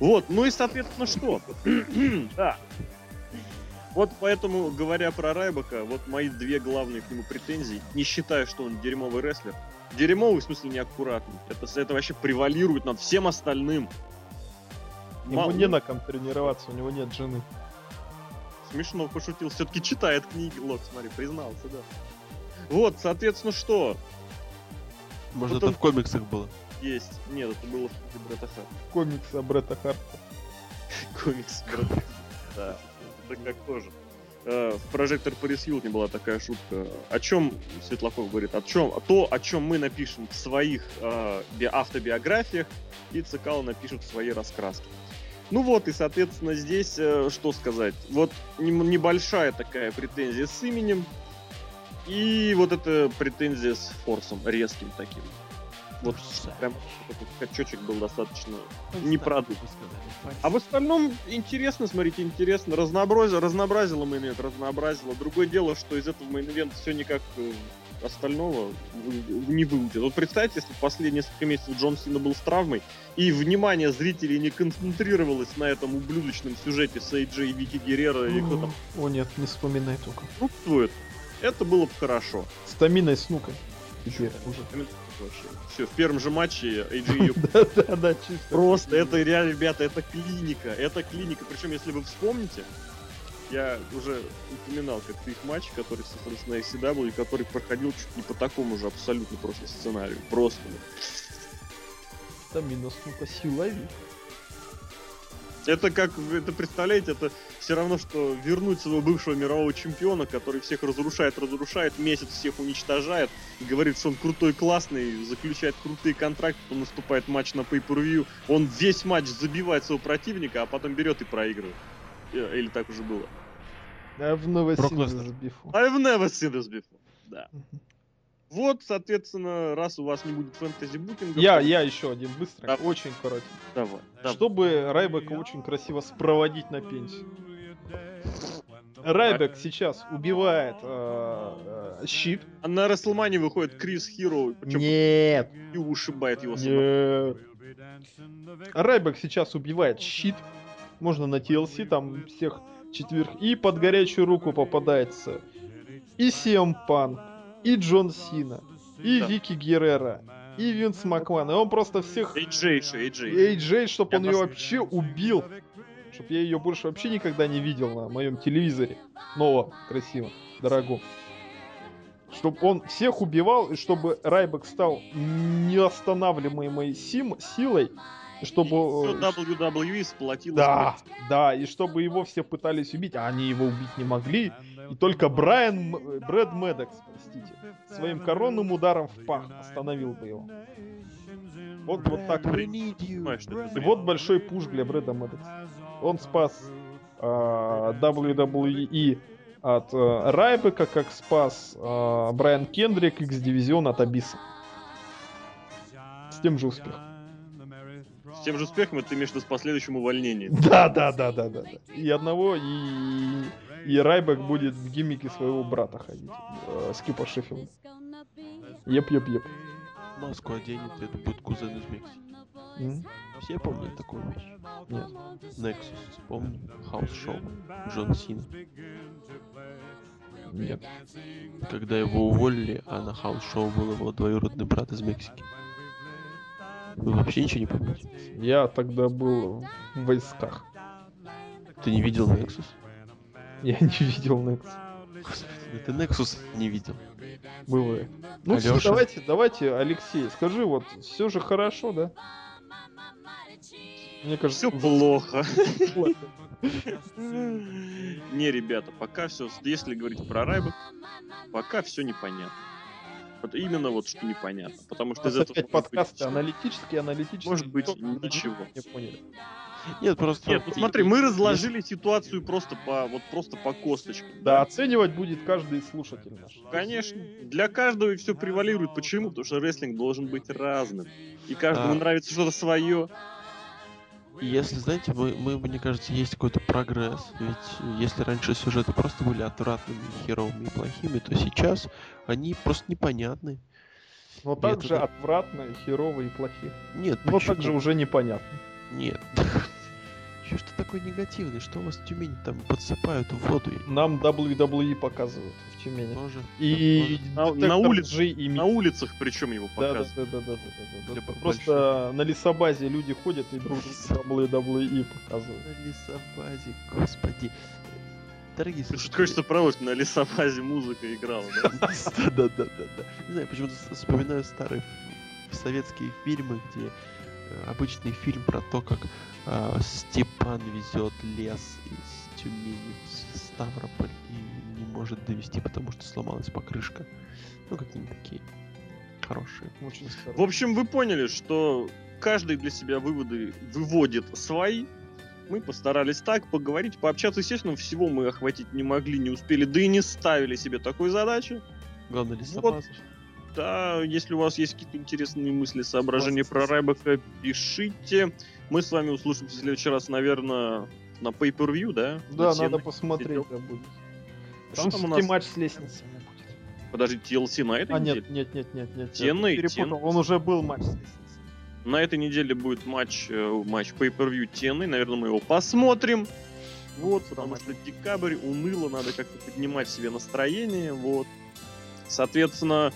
Вот, ну и соответственно что? да. Вот поэтому, говоря про Райбака, вот мои две главные к нему претензии. Не считаю, что он дерьмовый рестлер. Дерьмовый, в смысле, неаккуратный. Это, это вообще превалирует над всем остальным. Ему Мало- не на ком тренироваться, у него нет жены. Смешно пошутил. Все-таки читает книги. Лок, смотри, признался, да. Вот, соответственно, что Может, Вот это он- в комиксах было. есть? Нет, это было в книге Бретта Харта. Комикса Бретта Харта. комикс. Брэд. Да, это как тоже. Э, В прожектор Парис Хилтон была такая шутка. О чем Светлаков говорит? О чем? То, о чем мы напишем в своих э, би- автобиографиях, и Цикало напишет в своей раскраске. Ну вот, и, соответственно, здесь э, что сказать? Вот небольшая такая претензия с именем, и вот эта претензия с форсом, резким таким. Вот прям такой скачочек был достаточно не продукт. А в остальном интересно, смотрите, интересно. Разнообразило, разнообразило мейн разнообразило. Другое дело, что из этого мейн все никак э, остального не выйдет. Вот представьте, если в последние несколько месяцев Джон Сина был с травмой, и внимание зрителей не концентрировалось на этом ублюдочном сюжете с и Вики Геррера или кто там О нет, не вспоминай только. присутствует, это было бы хорошо. С Таминой Снукой. Уже. Все, в первом же матче AJ Да-да-да, чисто. Просто это реально, ребята, это клиника. Это клиника. Причем, если вы вспомните, я уже упоминал как-то их матч, который, соответственно, на FCW, который проходил чуть не по такому же абсолютно просто сценарию. Просто. вот. Тамина Снука силови. Это как, это представляете, это все равно, что вернуть своего бывшего мирового чемпиона, который всех разрушает, разрушает, месяц всех уничтожает, говорит, что он крутой, классный, заключает крутые контракты, потом наступает матч на pay-per-view, он весь матч забивает своего противника, а потом берет и проигрывает. Э, Или так уже было. I've never seen this before. I've never seen this before. Да. Вот, соответственно, раз у вас не будет фэнтези-букинга... Я, то я еще один быстрый, Да. очень коротенький. Давай. давай. Чтобы Райбека очень красиво спроводить на пенсию. Райбек сейчас убивает э, э, щит. А на Расселмане выходит Крис Хиро, Нет. и ушибает его. Нет. Райбек сейчас убивает щит. можно на TLC, там всех четверых. И под горячую руку попадается и Punk, и Джон Сина, и Да. Вики Геррера, и Винс Макман. И он просто всех... AJ, еще. И AJ, чтобы он ее нас- вообще убил. Чтоб я ее больше вообще никогда не видел на моем телевизоре. Новом, красивом, дорогом. Чтобы он всех убивал, и чтобы Райбек стал неостанавливаемой сим- силой. И чтобы... Всё э, WWE сплотилось. да, да, и чтобы его все пытались убить, а они его убить не могли. И только Брайан, э, Брэд Медекс, простите, своим коронным ударом в пах остановил бы его. Вот, вот так. И вот большой пуш для Брэда Медекса. Он спас а, WWE от а, Райбека, как спас а, Брайан Кендрик X-дивизион от Абиса. С тем же успехом. С тем же успехом это ты имеешь в виду с последующим увольнением. Да, да, да, да, да. да. И одного, и, и Райбек будет в гиммике своего брата ходить. э, Скипа Шеффилда. Еп, еп, еп. Маску оденет, это будет кузен из Мексики. М? Все помнят такую вещь? Нет. Nexus, вспомни. Хаус Шоу. Джон Сина. Нет. Когда его уволили, а на Хаус Шоу был его двоюродный брат из Мексики. Вы вообще ничего не помните? Я тогда был в войсках. Ты не видел Nexus? Я не видел Некс. Господи, ты Nexus не видел. Бывает. Ну Алёша. давайте, давайте, Алексей, скажи, вот все же хорошо, да? Мне кажется, Все плохо. плохо. Не, ребята, пока все, если говорить про Райбек, пока все непонятно. Вот именно вот что непонятно. Потому что из этого опять может быть подкасты ничего. аналитические, аналитические. Может быть, ничего. Не поняли. Нет, просто... Нет, ну смотри, мы разложили ситуацию просто по вот просто по косточкам. Да, оценивать будет каждый слушатель наш. Конечно. Для каждого все превалирует. Почему? Потому что рестлинг должен быть разным. И каждому А. нравится что-то свое. И Если, знаете, мы, мы, мне кажется, есть какой-то прогресс. Ведь если раньше сюжеты просто были отвратными, херовыми и плохими, то сейчас они просто непонятны. Но также это- отвратные, херовые и плохие. Нет, Но почему? также уже непонятно. Нет. Че что такой негативный? Что у вас в Тюмени там подсыпают в воду? Нам WWE показывают в Тюмени. Тоже. И На- на улице- и На улицах причем его Да, да, показывают. да, да, да, да, да, да. Либо Просто на лесобазе люди ходят и друг WWE показывают. На лесобазе, господи. Дорогие Что слушатели. хочется проводить на лесобазе музыка играла, да? Да, да, да, да, да. Не знаю, почему-то вспоминаю старые советские фильмы, где э, обычный фильм про то, как Степан везет лес из Тюмени в Ставрополь и не может довести, потому что сломалась покрышка. Ну, какие-нибудь такие хорошие. Очень. В общем, вы поняли, что каждый для себя выводы выводит свои. Мы постарались так поговорить, пообщаться. Естественно, всего мы охватить не могли, не успели, да и не ставили себе такой задачи. Главное, лесобаза. Да, если у вас есть какие-то интересные мысли, соображения про Райбека, пишите. Мы с вами услышимся в следующий раз, наверное, на Pay-Per-View, да? Да, На надо посмотреть, да, будет. Что Там там у нас? матч с лестницами будет. Подожди, TLC на этой А, неделе? нет, нет, нет, нет, нет. Тенный, я перепутал. тенный. Он уже был матч с лестницами. На этой неделе будет матч, э, матч Pay-Per-View Тены. Наверное, мы его посмотрим. Вот, потому что декабрь уныло, надо как-то поднимать себе настроение, вот. Соответственно,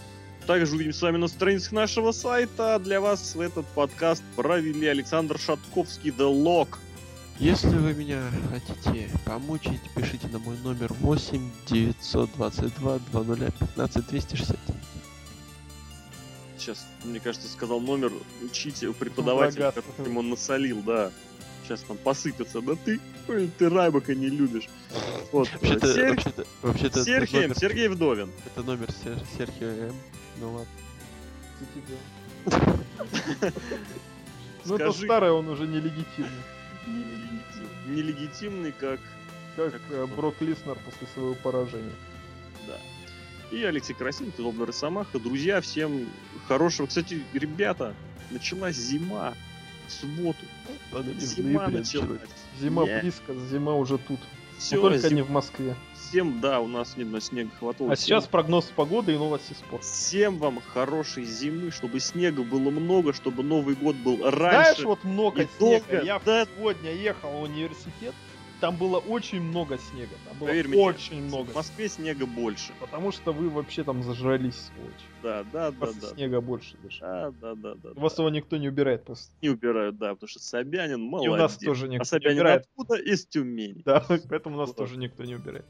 также увидимся с вами на страницах нашего сайта. Для вас этот подкаст провели Александр Шатковский, The Lock. Если вы меня хотите помучить, пишите на мой номер 8 922 20 15 260. Сейчас, мне кажется, сказал номер учителя, преподавателя, Врага. которым он насолил, да. Сейчас там посыпется. Да ты, ой, ты Райбака не любишь. Вот. э, Вообще-то, Сер- вообще-то, вообще-то Сергей, номер, Сергей Вдовин. это номер Сер- Серхио М. Ну ладно. Ну это старый, он уже нелегитимный. Нелегитим- Нелегитимный, как Как э, Брок Лиснер после своего поражения. Да. И Алексей Красин, Злобный Росомаха. Друзья, всем хорошего. Кстати, ребята, началась зима. Субботу. Не Зима началась. Зима Не. близко, зима уже тут. Все, Но только не в Москве. Всем, да, у нас нет на снега хватало. А Всем- сейчас прогноз погоды и новости спорта. Всем вам хорошей зимы, чтобы снега было много, чтобы Новый год был Знаешь, раньше. вот много снега. долго, Я да. сегодня ехал в университет, там было очень много снега. Там было Поверь мне, очень много. В Москве снега больше. Потому что вы вообще там зажрались, сволочь. Да, да, да, да. снега больше даже. Да, да, да, да. У вас да. его никто не убирает просто. не убирают, да, потому что Собянин И молодец. у нас тоже А никто не Собянин убирает. откуда? Из Тюмени. Да, поэтому у нас Вот. тоже никто не убирает.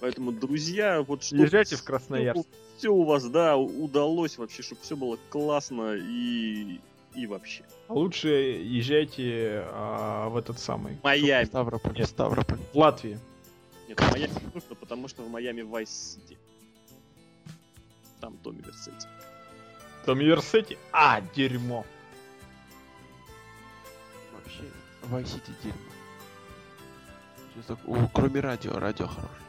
Поэтому, друзья, вот что... Езжайте в Красноярск. Все у вас, да, удалось вообще, чтобы все было классно и... и вообще. А Лучше езжайте а, в этот самый. Майами. Ставрополь, Нет. Ставрополь. В Латвии. Нет, в Майами не нужно, потому что в Майами Вайс Сити. Там Томми Версетти. В университете. А, дерьмо. Вообще, Vice City дерьмо. О, кроме радио, радио хорошее.